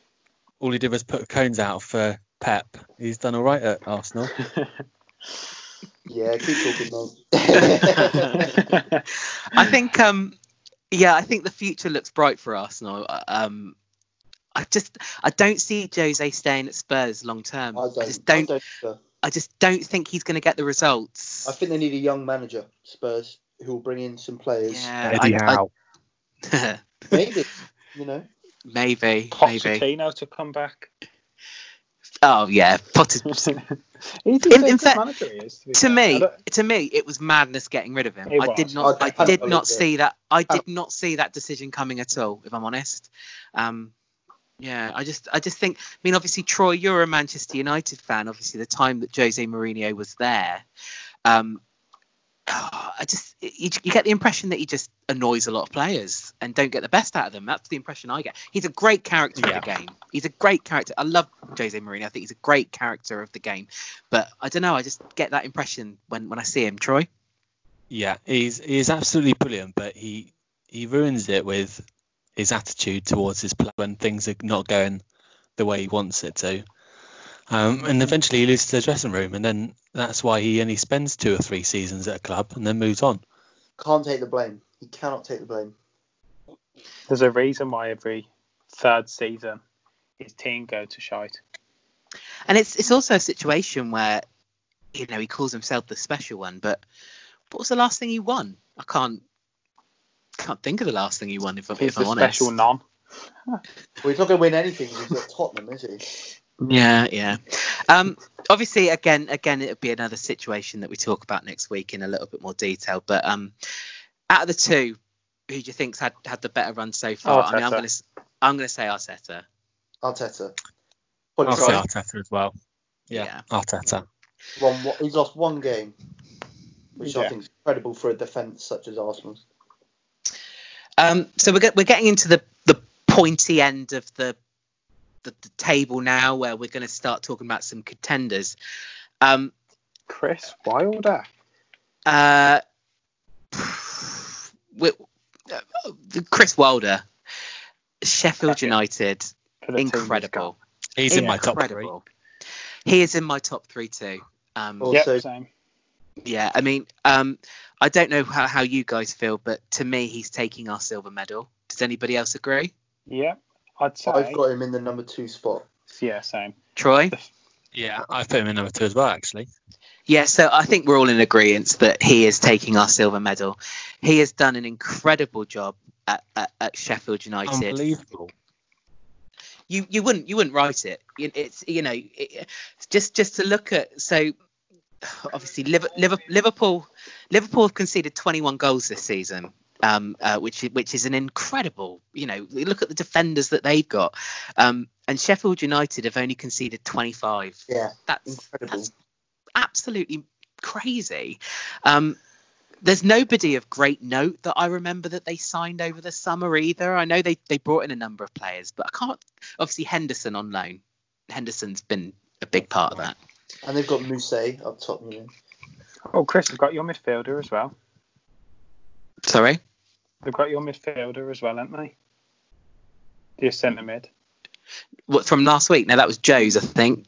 all he did was put cones out for Pep. He's done all right at Arsenal. yeah, keep talking, man. I think um, yeah, I think the future looks bright for Arsenal. Um, I just I don't see Jose staying at Spurs long term. I I, don't. just don't. I, don't, I just don't think he's going to get the results. I think they need a young manager, Spurs, who will bring in some players. yeah, Eddie I- I- Howe. Maybe, you know. maybe, maybe. Pochettino to come back. Oh yeah, Potter. he's, he's In- in fact, is, to me, to me, it was madness getting rid of him. I did not, I- I, did not believe it. see that. I I- did not see that decision coming at all. If I'm honest, um, yeah, I just, I just think. I mean, obviously, Troy, you're a Manchester United fan. Obviously, the time that Jose Mourinho was there, um, I just, you, you get the impression that he just annoys a lot of players and don't get the best out of them. That's the impression I get. He's a great character Yeah. of the game. He's a great character. I love Jose Mourinho. I think he's a great character of the game. But I don't know. I just get that impression when, when I see him. Troy. Yeah, he's he's absolutely brilliant, but he he ruins it with his attitude towards his play when things are not going the way he wants it to. Um, and eventually he loses the dressing room, and then that's why he only spends two or three seasons at a club and then moves on. Can't take the blame. He cannot take the blame. There's a reason why every third season his team go to shite. And it's it's also a situation where, you know, he calls himself the special one, but what was the last thing he won? I can't can't think of the last thing he won if, I'm- He's if I'm honest. special non. Well, he's not going to win anything if he's at Tottenham, is he? Yeah, yeah. Um, obviously, again, again, it'll be another situation that we talk about next week in a little bit more detail. But um, out of the two, who do you think's had had the better run so far? I mean, I'm gonna s- I'm gonna say Arteta. Arteta. Probably I'll say. Arteta as well. Yeah, Arteta. One, one, he's lost one game, which I think is incredible for a defence such as Arsenal's. Um, so we're get, we're getting into the the pointy end of the the, the table now, where we're going to start talking about some contenders. Um, Chris Wilder. uh, we, uh, Chris Wilder, Sheffield United, for the team he's incredible, He's in my top three. incredible. He is in my top three too. Um. Also- Yep, same. yeah, I mean, um, I don't know how, how you guys feel, but to me, he's taking our silver medal. Does anybody else agree? Yeah, I'd say. I've got him in the number two spot. Yeah, same. Troy? Yeah, I put him in number two as well, actually. Yeah, so I think we're all in agreement that he is taking our silver medal. He has done an incredible job at, at, at Sheffield United. Unbelievable. You you wouldn't you wouldn't write it. It's you know it, just just to look at so obviously Liver- Liver- Liverpool Liverpool have conceded 21 goals this season. Um, uh, which is, which is an incredible, you know, look at the defenders that they've got, um, and Sheffield United have only conceded 25. Yeah, That's incredible. that's absolutely crazy. Um, there's nobody of great note that I remember that they signed over the summer either. I know they, they brought in a number of players, but I can't. Obviously, Henderson on loan. Henderson's been a big part of that. And they've got Mousset up top. You know. Oh, Chris, they've got your midfielder as well. Sorry. They've got your midfielder as well, haven't they? Your centre mid. What from last week? No, that was Joe's, I think.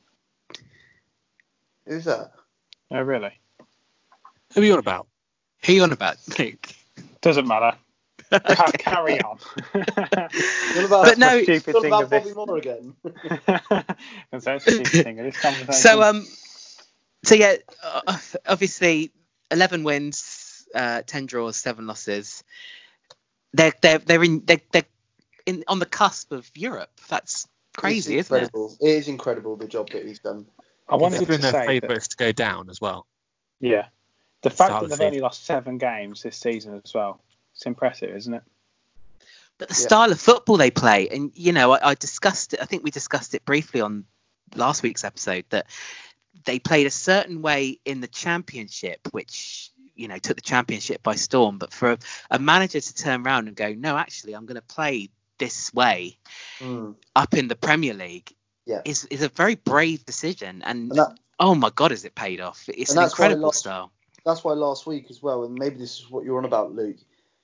Who's that? Oh, really? Who are you on about? Who are you on about, Luke? Doesn't matter. Ca- Carry on. But no- stupid what thing about of this. Bobby Moore again? That's the stupid thing of this conversation. So um, so yeah, uh, obviously, eleven wins, uh, ten draws, seven losses. They're they're they're in they're, they're in on the cusp of Europe. That's crazy, it's isn't it? incredible. it? is incredible the job that he's done. I wanted to Considering say they're favourites to go down as well. yeah, the fact Start that they've the only lost seven games this season as well. It's impressive, isn't it? But the Yeah. style of football they play, and you know, I, I discussed it. I think we discussed it briefly on last week's episode that they played a certain way in the championship, which you know took the championship by storm. But for a, a manager to turn around and go, no, actually, I'm going to play this way Mm. up in the Premier League, Yeah. is is a very brave decision. And, And that, oh my God, has it paid off? It's an incredible lots- style. that's why last week as well, and maybe this is what you're on about, Luke.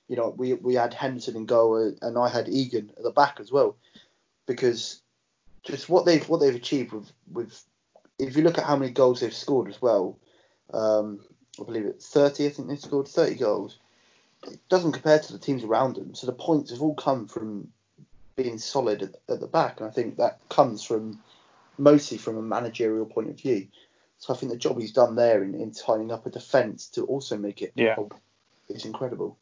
You know, we we had Henderson and goal, uh, and I had Egan at the back as well, because just what they've what they've achieved with with if you look at how many goals they've scored as well, um, I believe it's 30. I think they scored 30 goals. It doesn't compare to the teams around them. So the points have all come from being solid at, at the back, and I think that comes from mostly from a managerial point of view. So I think the job he's done there in, in tying up a defence to also make it Yeah. is incredible.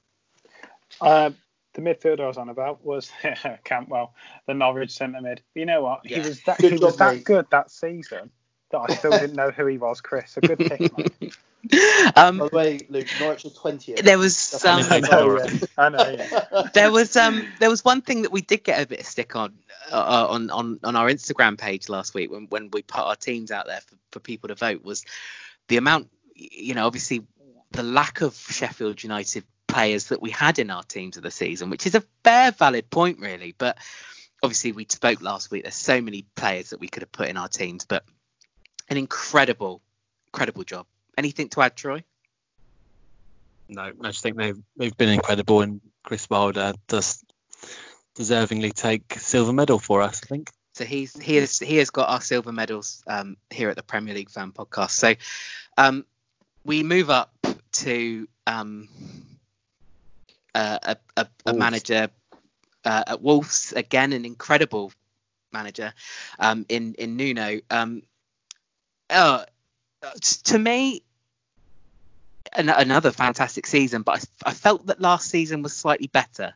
Uh, the midfielder I was on about was Cantwell, the Norwich centre mid. You know what? He was that Good he was that mate. good that season that I still didn't know who he was. Chris, a good pick, mate. Um, By the way, Luke, Norwich are 20th. there was some. I know. I know, yeah. there was um there was one thing that we did get a bit of stick on uh, on on on our Instagram page last week when when we put our teams out there for, for people to vote was the amount you know obviously the lack of Sheffield United players that we had in our teams of the season which is a fair valid point really but obviously we spoke last week there's so many players that we could have put in our teams but an incredible incredible job anything to add Troy No, I just think they've they've been incredible, and Chris Wilder does deservingly take silver medal for us. I think. So he's he has he has got our silver medals um, here at the Premier League Fan Podcast. So um, we move up to um, uh, a, a, a manager uh, at Wolves again, an incredible manager um, in in Nuno. Um, uh, to me, an, another fantastic season, but I, I felt that last season was slightly better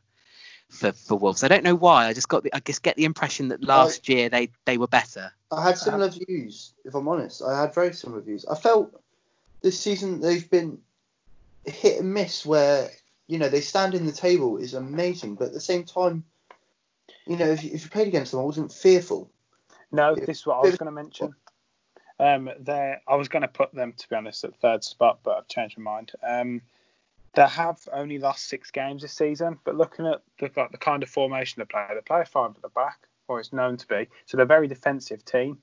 for, for Wolves. I don't know why. I just got the, I just get the impression that last year they, they were better. I had um, similar views, if I'm honest. I had very similar views. I felt this season they've been hit and miss where, you know, they stand in the table is amazing, but at the same time, you know, if you, if you played against them, I wasn't fearful. No, this is what I was going to mention. Um, there, I was going to put them to be honest at third spot, but I've changed my mind. Um, they have only lost six games this season, but looking at the, like, the kind of formation they play, they play five at the back, or it's known to be. So they're a very defensive team,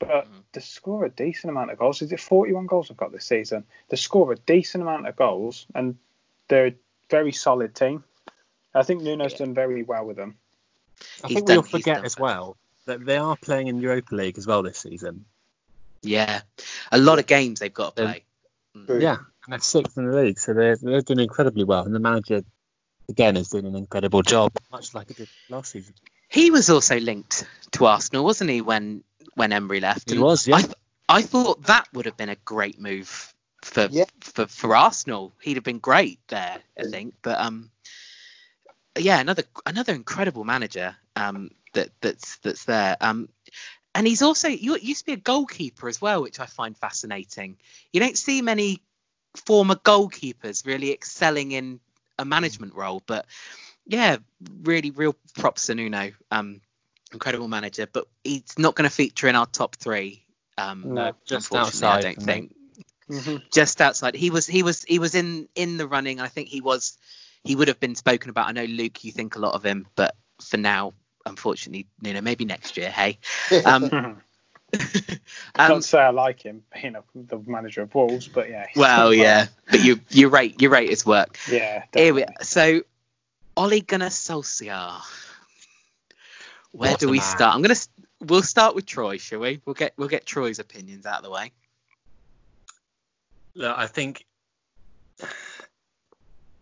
but Mhm. they score a decent amount of goals. Is it 41 goals they've got this season? They score a decent amount of goals, and they're a very solid team. I think Nuno's Yeah. done very well with them. I He's think done- we'll forget as well. well that they are playing in Europa League as well this season. Yeah, a lot of games they've got to play. True. Yeah, and they're sixth in the league, so they're they're doing incredibly well, and the manager again is doing an incredible job, much like he did last season. He was also linked to Arsenal, wasn't he, when when Emery left? He And was, yeah. I, th- I thought that would have been a great move for Yeah. for, for Arsenal. He'd have been great there, I think. But um, yeah, another another incredible manager um that that's that's there. Um, and he's also you used to be a goalkeeper as well, which I find fascinating. You don't see many former goalkeepers really excelling in a management role, but yeah, really real props to Nuno. Um, incredible manager, but he's not going to feature in our top three. Um, No, just outside I don't think Mm-hmm. just outside. He was he was he was in in the running. I think he was he would have been spoken about. I know Luke, you think a lot of him, but for now, unfortunately, you know, maybe next year. Hey, um, Not um, say I like him, being a, the manager of Wolves, but yeah. he's well, yeah, but you you rate you rate his work. bad. Yeah. Here we definitely. so Ole Gunnar Solskjaer. Where What do we man. start? I'm gonna we'll start with Troy, shall we? We'll get we'll get Troy's opinions out of the way. Look, I think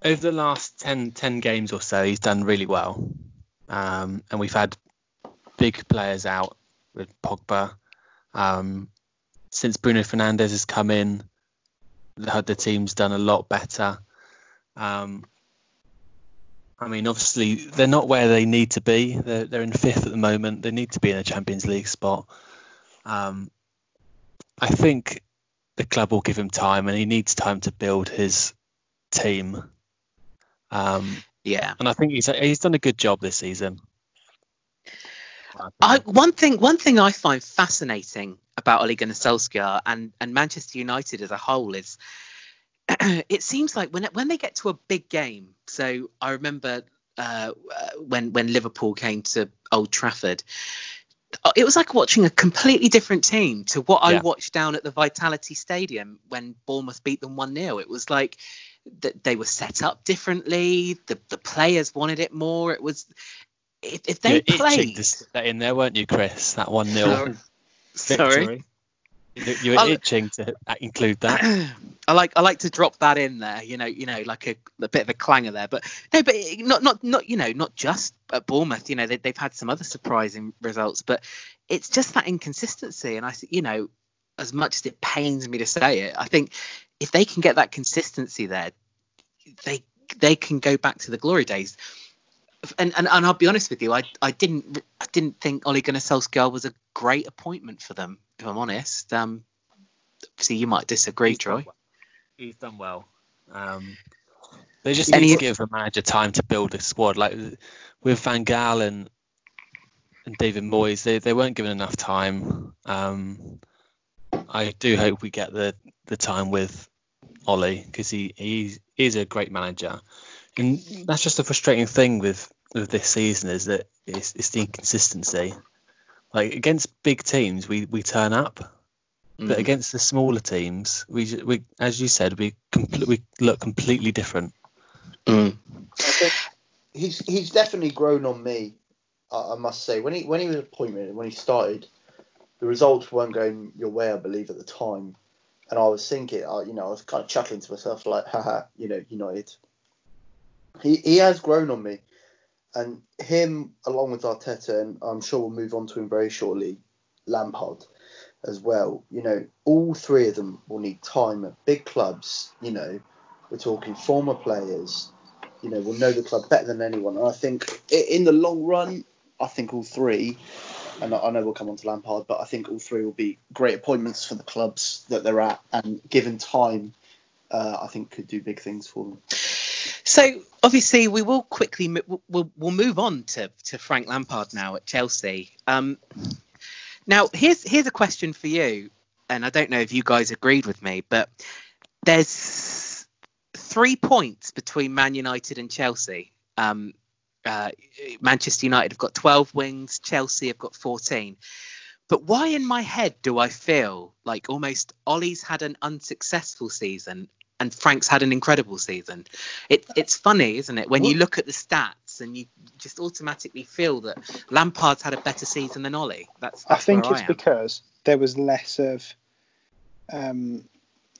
over the last 10, 10 games or so, he's done really well. Um, and we've had big players out with Pogba. Um, since Bruno Fernandes has come in, the, the team's done a lot better. Um, I mean, obviously, they're not where they need to be. They're, they're in fifth at the moment. They need to be in a Champions League spot. Um, I think the club will give him time, and he needs time to build his team. Um, Yeah. and I think he's he's done a good job this season. I, one thing one thing I find fascinating about Ole Gunnar Solskjaer and, and Manchester United as a whole is it seems like when when they get to a big game. So I remember uh, when when Liverpool came to Old Trafford. It was like watching a completely different team to what I watched down at the Vitality Stadium when Bournemouth beat them 1 0. It was like that they were set up differently. The the players wanted it more. It was if, if they You're played. that in there, weren't you, Chris? That one 0 Sorry. victory. You- You're I'll- itching to include that. I like I like to drop that in there, you know, you know, like a, a bit of a clanger there. But no, but not not not you know, not just at Bournemouth. You know, they, they've had some other surprising results, but it's just that inconsistency. And I, you know, as much as it pains me to say it, I think if they can get that consistency there, they they can go back to the glory days. And and, and I'll be honest with you, I I didn't I didn't think Ole Gunnar Solskjaer was a great appointment for them. If I'm honest, um, see, you might disagree, He's done Troy. well. He's done well. Um, they just need he- to give a manager time to build a squad. Like with Van Gaal and and David Moyes, they, they weren't given enough time. Um, I do hope we get the, the time with Ollie because he, he is a great manager. And that's just a frustrating thing with, with this season is that it's, it's the inconsistency. Like against big teams, we, we turn up, but Mm. against the smaller teams, we we as you said, we compl- we look completely different. Mm. I think he's he's definitely grown on me. I, I must say when he when he was appointed when he started, the results weren't going your way. I believe at the time, and I was thinking, uh, you know, I was kind of chuckling to myself like, haha, you know, United. He he has grown on me, and him along with Arteta, and I'm sure we'll move on to him very shortly, Lampard as well. You know, all three of them will need time at big clubs. You know, we're talking former players you know, will know the club better than anyone. And I think in the long run, I think all three, and I know we'll come on to Lampard, but I think all three will be great appointments for the clubs that they're at, and given time, uh, I think could do big things for them. So obviously we will quickly we'll, we'll move on to, to Frank Lampard now at Chelsea. Um, now here's here's a question for you, and I don't know if you guys agreed with me, but there's three points between Man United and Chelsea. Um, uh, Manchester United have got 12 wings, Chelsea have got 14. But why in my head do I feel like almost Ollie's had an unsuccessful season and Frank's had an incredible season? It, it's funny, isn't it, when you look at the stats and you just automatically feel that Lampard's had a better season than Ollie. That's, I think it's I because there was less of. Um,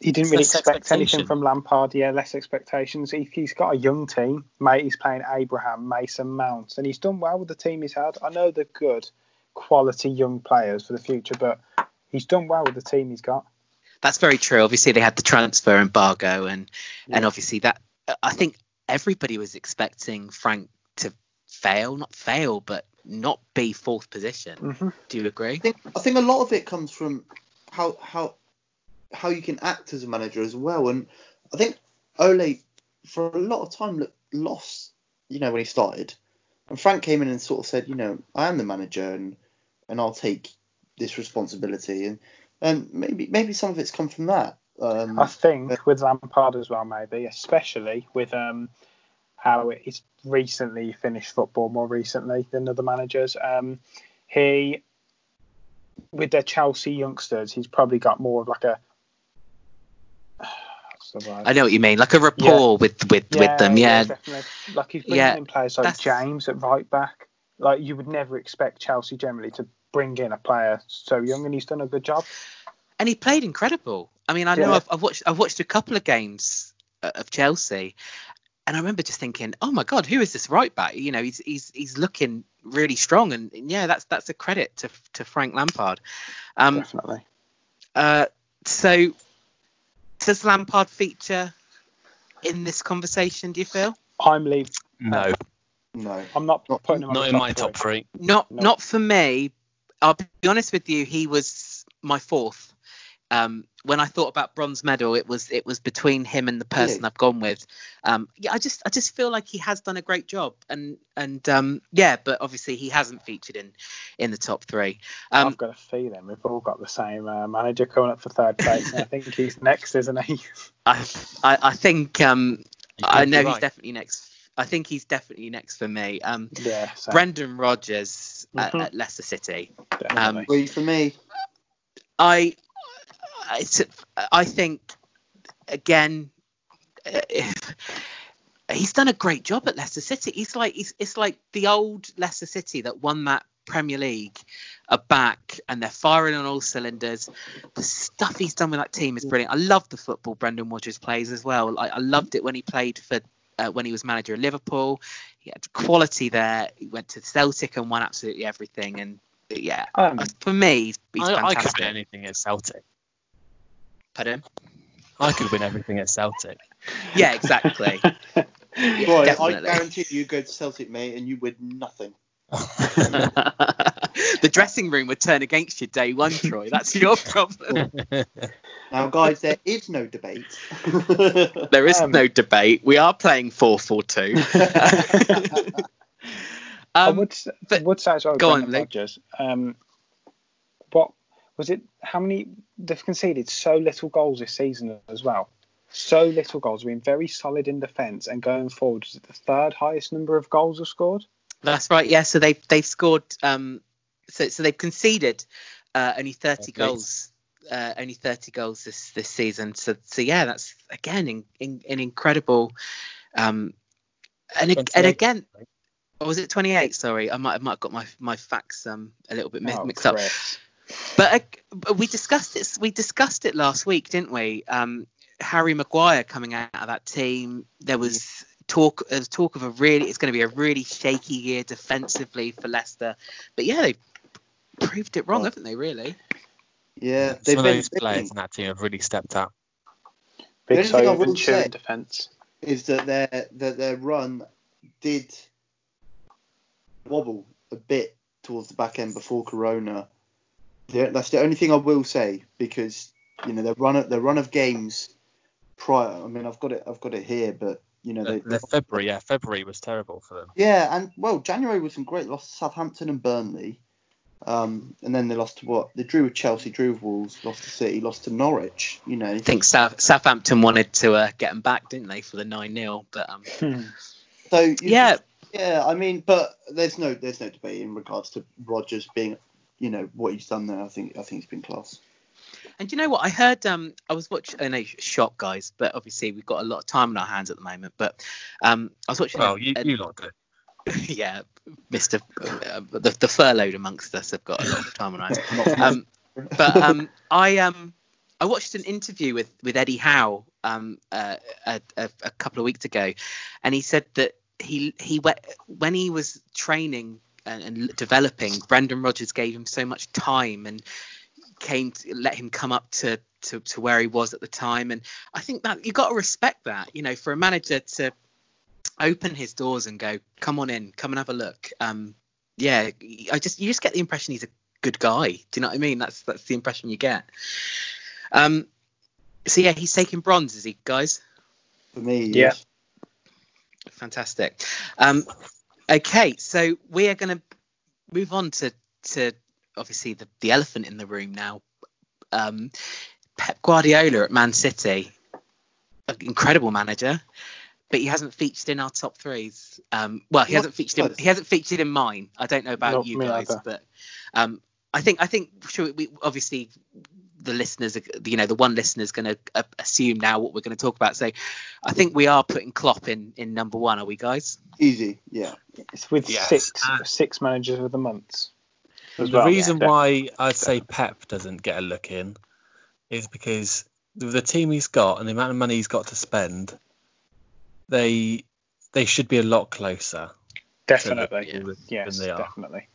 he didn't really expect anything from Lampard. Yeah, less expectations. He, he's got a young team. Mate, he's playing Abraham, Mason Mount, and he's done well with the team he's had. I know they're good, quality young players for the future, but he's done well with the team he's got. That's very true. Obviously, they had the transfer embargo, and and obviously that I think everybody was expecting Frank to fail, not fail, but not be fourth position. hmm Do you agree? I think I think a lot of it comes from how how how you can act as a manager as well. And I think Ole for a lot of time looked lost, you know, when he started. And Frank came in and sort of said, you know, I am the manager and and I'll take this responsibility and and maybe maybe some of it's come from that. Um, I think with Lampard as well, maybe, especially with um, how he's recently finished football more recently than other managers. Um, he, with their Chelsea youngsters, he's probably got more of like a. I know what you mean, like a rapport with with with them. Yeah, definitely. Like he's bringing Yeah, in players like that's- James at right back. Like you would never expect Chelsea generally to bring in a player so young, and he's done a good job. and he played incredible. I mean, I know I've, I've watched I've watched a couple of games uh, of Chelsea, and I remember just thinking, oh my god, who is this right back? You know, he's he's he's looking really strong, and, and yeah, that's that's a credit to to Frank Lampard. Um, definitely. uh, so does Lampard feature in this conversation? Do you feel? I'm leaving. No, no. I'm not Not- putting him not the in top my three. top three. Not No. not for me. I'll be honest with you. He was my fourth. Um, when I thought about bronze medal, it was it was between him and the person Really? I've gone with. Um, yeah, I just I just feel like he has done a great job, and and um, yeah, but obviously he hasn't featured in in the top three. Um, I've got a feeling we've all got the same uh, manager coming up for third place. and I think he's next, isn't he? I, I I think um, I could be know he's definitely next. I think he's definitely next for me. Um, yeah, so, Brendan Rodgers at, Mhm. at Leicester City. definitely. Three for me. I, I, I think again, uh, if he's done a great job at Leicester City. He's like he's, it's like the old Leicester City that won that Premier League are back and they're firing on all cylinders. The stuff he's done with that team is brilliant. I love the football Brendan Rodgers plays as well. I, I loved it when he played for uh, when he was manager of Liverpool. He had quality there. He went to Celtic and won absolutely everything. And yeah, Um, for me, he's, he's I, I could fantastic. anything at Celtic. Pardon? I could win everything at Celtic. Yeah, exactly. Roy, I guarantee you go to Celtic, mate, and you win nothing. the dressing room would turn against you day one, Troy. That's your problem. Now, guys, there is no debate. There is Um, no debate. We are playing 4 4 2. I Um, would, s- but- would say as well, go on, Brendan Luke. Rodgers. Um, what was it? How many they've conceded so little goals this season as well. So little goals. Been very solid in defence and going forward. Is it the third highest number of goals have scored? That's right. Yeah. So they've they've scored. Um, so so they've conceded uh, only 30 Okay. goals. Uh, only 30 goals this this season. So so yeah, that's again in, in, an incredible. Um, and and again, or was it 28? Sorry, I might I might have got my my facts um a little bit mi- Oh, mixed up. Chris. But, uh, we discussed it. We discussed it last week, didn't we? Um, Harry Maguire coming out of that team. There was talk. There was talk of a really. It's going to be a really shaky year defensively for Leicester. But yeah, they proved it wrong, haven't they? Really? yeah, Some they've of been those players in that team have really stepped up. Big only thing I toe will say- defence. is that their that their run did wobble a bit towards the back end before Corona. The- That's the only thing I will say because you know the run of their run of games prior. I mean, I've got it I've got it here, but you know they, The, the February, yeah, February was terrible for them. yeah, and well, January was some great. Lost to Southampton and Burnley, um, and then they lost to what? They drew with Chelsea, drew with Wolves, lost to City, lost to Norwich. You know, I think South, Southampton wanted to uh, get them back, didn't they, for the nine 0 But um, Hmm. so you yeah, Yeah, I mean, but there's no there's no debate in regards to Rodgers being, you know, what he's done there. I think I think he's been class. And you know what? I heard um I was watching I know shop guys, but obviously we've got a lot of time on our hands at the moment. But um I was watching Well, a- you, a- you lot do. yeah, Mr. Uh, the, the furloughed amongst us have got a lot of time on our hands. Um, but um, I um, I watched an interview with with Eddie Howe um, uh, a, a, a couple of weeks ago, and he said that he he went when he was training and, and developing, Brendan Rodgers gave him so much time and came to let him come up to, to to where he was at the time, and I think that you've got to respect that, you know, for a manager to open his doors and go, come on in, come and have a look. Um, yeah, I just you just get the impression he's a good guy. Do you know what I mean? That's that's the impression you get. Um, so yeah, he's taking bronze, is he, guys? for me. Yeah. Fantastic. Um, okay, so we are going to move on to to obviously the the elephant in the room now. Um, Pep Guardiola at Man City, an incredible manager, but he hasn't featured in our top threes. Um, well, he What- hasn't featured in, he hasn't featured in mine. I don't know about Not you guys, either. but um, I think I think sure we obviously the listeners are you know the one listener is going to uh, assume now what we're going to talk about. So I think we are putting Klopp in in number one. Are we guys? Easy. Yeah. It's with Yes. six Uh, six managers of the month. The well. reason Yeah. why I'd say Pep doesn't get a look in is because with the team he's got and the amount of money he's got to spend, they they should be a lot closer. definitely, than- yes, than they are. definitely.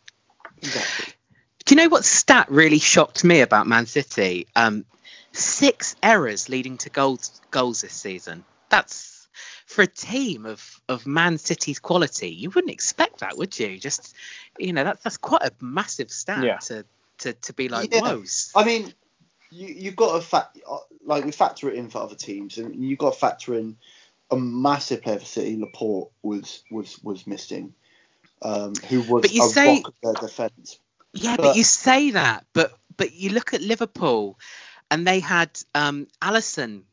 Do you know what stat really shocked me about Man City? Um, six errors leading to goals goals this season. That's for a team of of Man City's quality. You wouldn't expect that, would you? Just you know, that's that's quite a massive stat Yeah. to, to to be like, Yeah. whoa. I mean, you you've got to fact like we factor it in for other teams, and you've got to factor in a massive player for City. Laporte was was was missing, um, who was But you a say- rock of their defence. Yeah, but, But- you say that, but but you look at Liverpool, and they had um, Alisson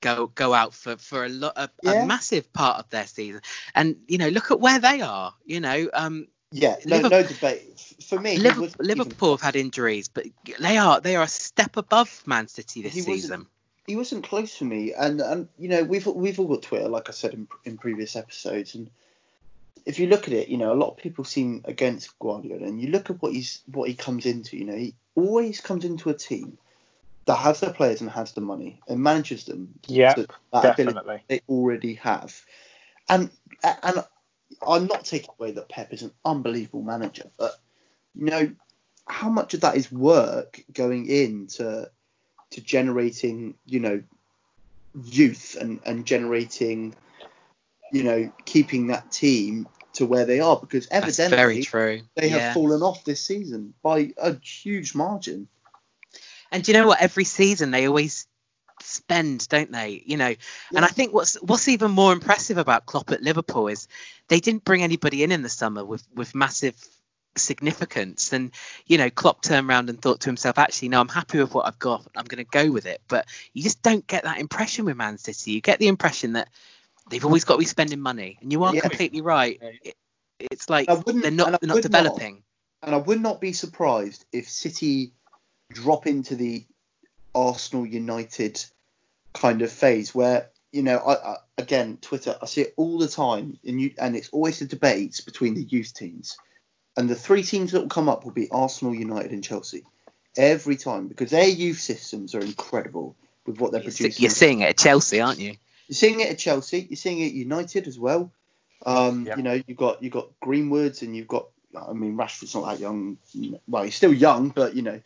go go out for for a lot a, Yeah. a massive part of their season, and you know look at where they are. You know, um, Yeah, no, Liverpool- no debate. For me, Liverpool, Liverpool have had injuries, but they are they are a step above Man City this He wasn't- season. he wasn't close for me, and and you know we've we've all got Twitter, like I said in in previous episodes, and if you look at it, you know, a lot of people seem against Guardiola, and you look at what he's what he comes into. You know, he always comes into a team that has the players and has the money and manages them. Yeah, ability definitely. they already have. And and I'm not taking away that Pep is an unbelievable manager, but you know, how much of that is work going into to generating, you know, youth and, and generating, you know, keeping that team to where they are because That's evidently very true. they have fallen off this season by a huge margin. And do you know what? Every season they always spend, don't they? You know, and I think what's what's even more impressive about Klopp at Liverpool is they didn't bring anybody in in the summer with with massive significance. And you know, Klopp turned around and thought to himself, actually, no, I'm happy with what I've got. I'm going to go with it. But you just don't get that impression with Man City. You get the impression that they've always got to be spending money, and you are Yeah. completely right. It, it's like they're not they're not would not- developing. And I would not be surprised if City drop into the Arsenal United kind of phase where, you know, I, I, again, Twitter, I see it all the time, and, you, and it's always the debates between the youth teams. And the three teams that will come up will be Arsenal, United, and Chelsea. Every time, because their youth systems are incredible with what they're You're, producing. you're seeing it at Chelsea, aren't you? You're seeing it at Chelsea. You're seeing it at United as well. Um. You know, you've got you've got Greenwoods and you've got. I mean, Rashford's not that young. Well, he's still young, but you know,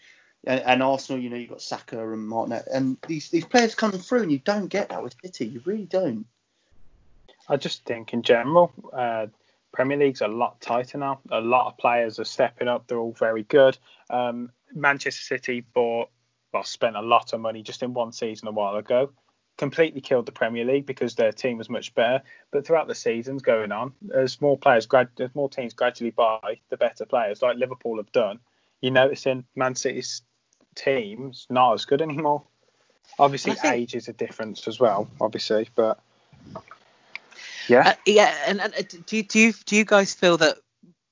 and, and Arsenal. You know, you've got Saka and Martinez, and these these players coming through, and you don't get that with City. You really don't. I just think in general, uh, Premier League's a lot tighter now. A lot of players are stepping up. They're all very good. Um, Manchester City bought, well, spent a lot of money just in one season a while ago. Completely killed the Premier League because their team was much better. But throughout the seasons going on, as more players, grad, as more teams gradually buy the better players, like Liverpool have done, you're noticing Man City's team's not as good anymore. Obviously, think- age is a difference as well, obviously, but yeah. Uh, yeah, and, and uh, do do you do you guys feel that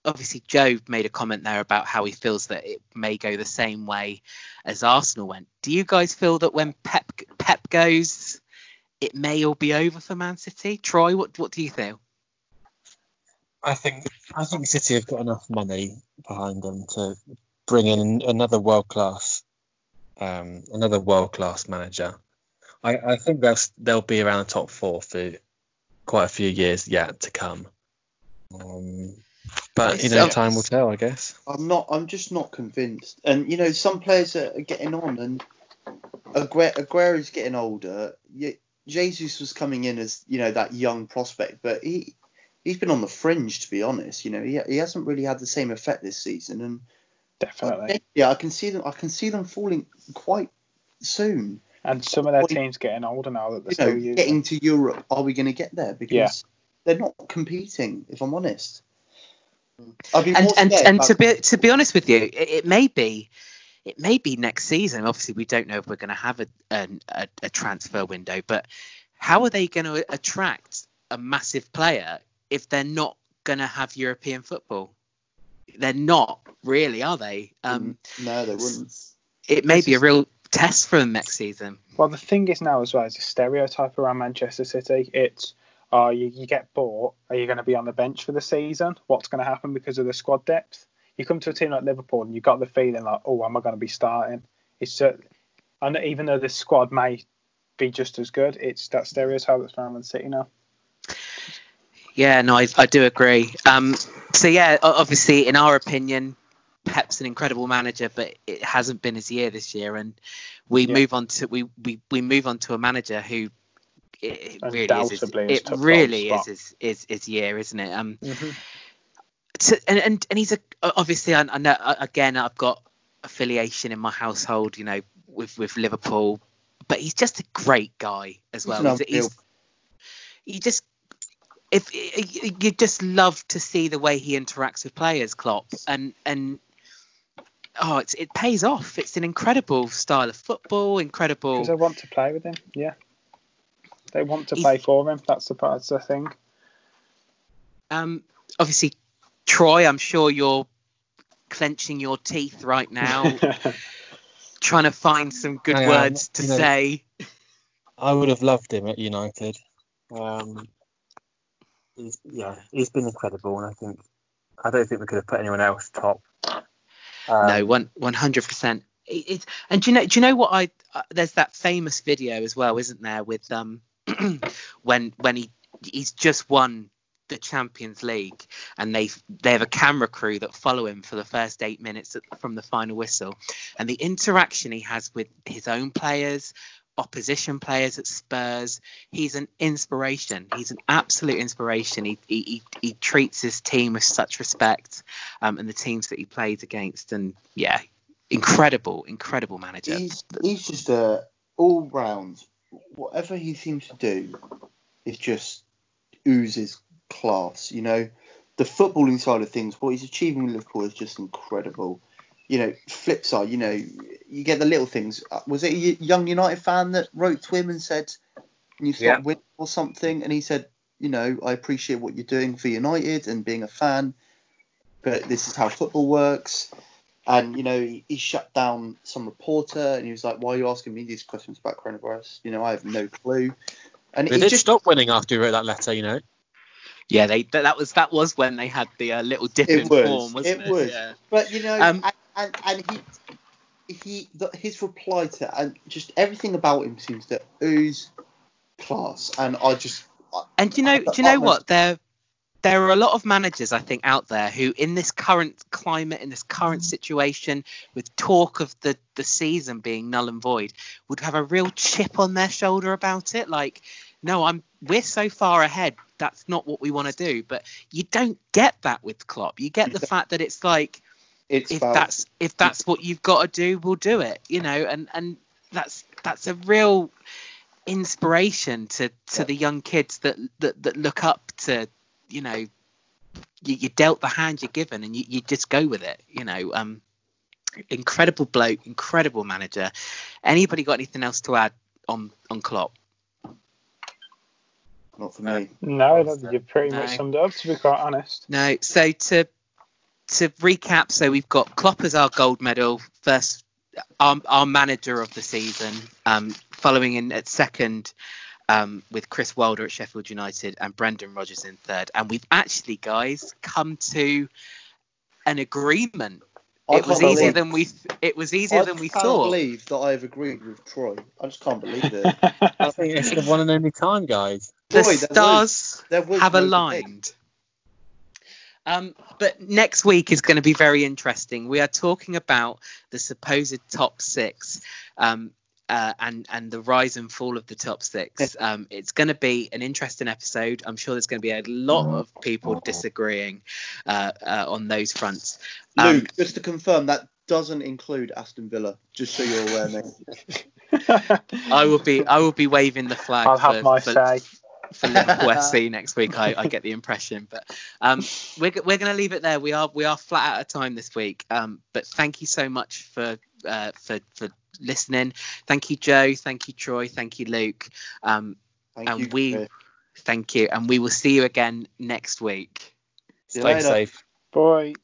obviously Joe made a comment there about how he feels that it may go the same way as Arsenal went. Do you guys feel that when Pep Pep goes, it may all be over for Man City? Troy, what what do you feel? I think I think City have got enough money behind them to bring in another world class, um, another world class manager. I, I think they'll they'll be around the top four for quite a few years yet to come. Um, but you know, time will tell, I guess. I'm not. I'm just not convinced. And you know, some players are are getting on, and Aguero, Aguero's getting older. Jesus was coming in as you know that young prospect, but he he's been on the fringe to be honest. You know, he, he hasn't really had the same effect this season, and Definitely. yeah, I can see them. I can see them falling quite soon. And some of their Well, teams getting older now that they're You still know, using. getting to Europe, are we going to get there? Because Yeah. they're not competing. If I'm honest, I'd be And and and to be to be honest with you, it, it may be. It may be next season. Obviously, we don't know if we're going to have a, a a transfer window, but how are they going to attract a massive player if they're not going to have European football? They're not really, are they? Um, no, they wouldn't. it may This be a real test for them next season. Well, the thing is now as well as a stereotype around Manchester City. It's oh, you, you get bought. Are you going to be on the bench for the season? What's going to happen because of the squad depth? You come to a team like Liverpool and you've got the feeling like, oh, am I going to be starting? It's cer- and even though the squad may be just as good, it's that stereotype that's around Man City now. Yeah, no, I, I do agree. Um, so yeah, obviously, in our opinion, Pep's an incredible manager, but it hasn't been his year this year, and we Yeah. move on to we, we, we move on to a manager who it, it really is. His, it really is his, his his year, isn't it? Um, Mm-hmm. and, and and he's a obviously I, I know again I've got affiliation in my household, you know, with with Liverpool, but he's just a great guy as well. He's, he's you just if you just love to see the way he interacts with players, Klopp, and and oh, it's, it pays off. It's an incredible style of football, incredible. Because they want to play with him. Yeah. They want to He's- play for him. That's the that's the thing. Um, obviously, Troy, I'm sure you're clenching your teeth right now, trying to find some good I am, words to you know. say. I would have loved him at United. Um, he's yeah, he's been incredible, and I think I don't think we could have put anyone else top. Um, no, one one hundred percent. It, and do you know? Do you know what I? Uh, there's that famous video as well, isn't there? With um, when when he he's just won the Champions League, and they they have a camera crew that follow him for the first eight minutes from the final whistle, and the interaction he has with his own players, opposition players at Spurs. He's an inspiration. He's an absolute inspiration. He he, he treats his team with such respect, um, and the teams that he plays against. And yeah, incredible, incredible manager. He's he's just a all round. Whatever he seems to do, is just oozes class. You know, the footballing side of things, what he's achieving with Liverpool is just incredible you know, flip side, you know, you get the little things. Uh, was it a young United fan that wrote to him and said, "You stop yeah. winning" or something? And he said, "You know, I appreciate what you're doing for United and being a fan, but this is how football works." And you know, he, he shut down some reporter, and he was like, "Why are you asking me these questions about coronavirus? You know, I have no clue." And they did just stop winning after he wrote that letter, you know. Yeah, they that was that was when they had the uh, little dip it in was, form, wasn't it? It was. Yeah. But you know, um, and and he he the, his reply to and just everything about him seems to ooze class, and I just and do you know do you know what there there are a lot of managers I think out there who in this current climate in this current situation with talk of the the season being null and void would have a real chip on their shoulder about it. Like no I'm we're so far ahead that's not what we want to do. But you don't get that with Klopp. You get the fact that it's like it's if that's if that's what you've got to do, we'll do it. You know, and and that's that's a real inspiration to to yeah. the young kids that, that that look up to you know you, you dealt the hand you're given and you, you just go with it you know um incredible bloke incredible manager. Anybody got anything else to add on on Klopp? Not for me. No you've pretty no. much summed it up to be quite honest. No so to to recap, so we've got Klopp as our gold medal, first our, our manager of the season, um, following in at second um, with Chris Wilder at Sheffield United and Brendan Rodgers in third. And we've actually, guys, come to an agreement. I it was easier than we. It was easier I than we thought. I can't believe that I've agreed with Troy. I just can't believe it. I think it's the one and only time, guys. The Troy, stars have aligned. Um, but next week is going to be very interesting. We are talking about the supposed top six um, uh, and and the rise and fall of the top six. Um, it's going to be an interesting episode. I'm sure there's going to be a lot of people disagreeing uh, uh, on those fronts. Um, Luke, just to confirm, that doesn't include Aston Villa. Just so you're aware, mate. I will be I will be waving the flag. I'll for, have my for, say for Liverpool FC next week. I, I, get the impression, but um, we're we're going to leave it there. We are we are flat out of time this week. Um, but thank you so much for uh, for for listening. Thank you, Joe. Thank you, Troy. Thank you, Luke. Um, thank and you, we Chris. thank you, and we will see you again next week. Stay safe. Bye.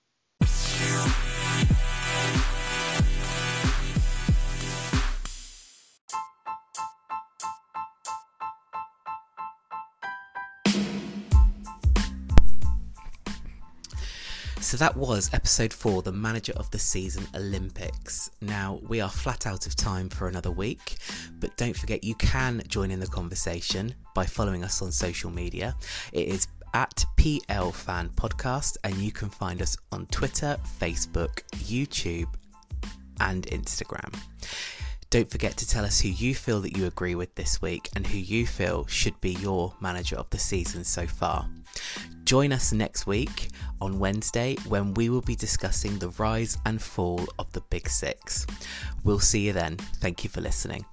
So that was episode four, the manager of the season Olympics. Now we are flat out of time for another week, but don't forget you can join in the conversation by following us on social media. It is at PL Fan Podcast, and you can find us on Twitter, Facebook, YouTube, and Instagram. Don't forget to tell us who you feel that you agree with this week and who you feel should be your manager of the season so far. Join us next week on Wednesday when we will be discussing the rise and fall of the Big Six. We'll see you then. Thank you for listening.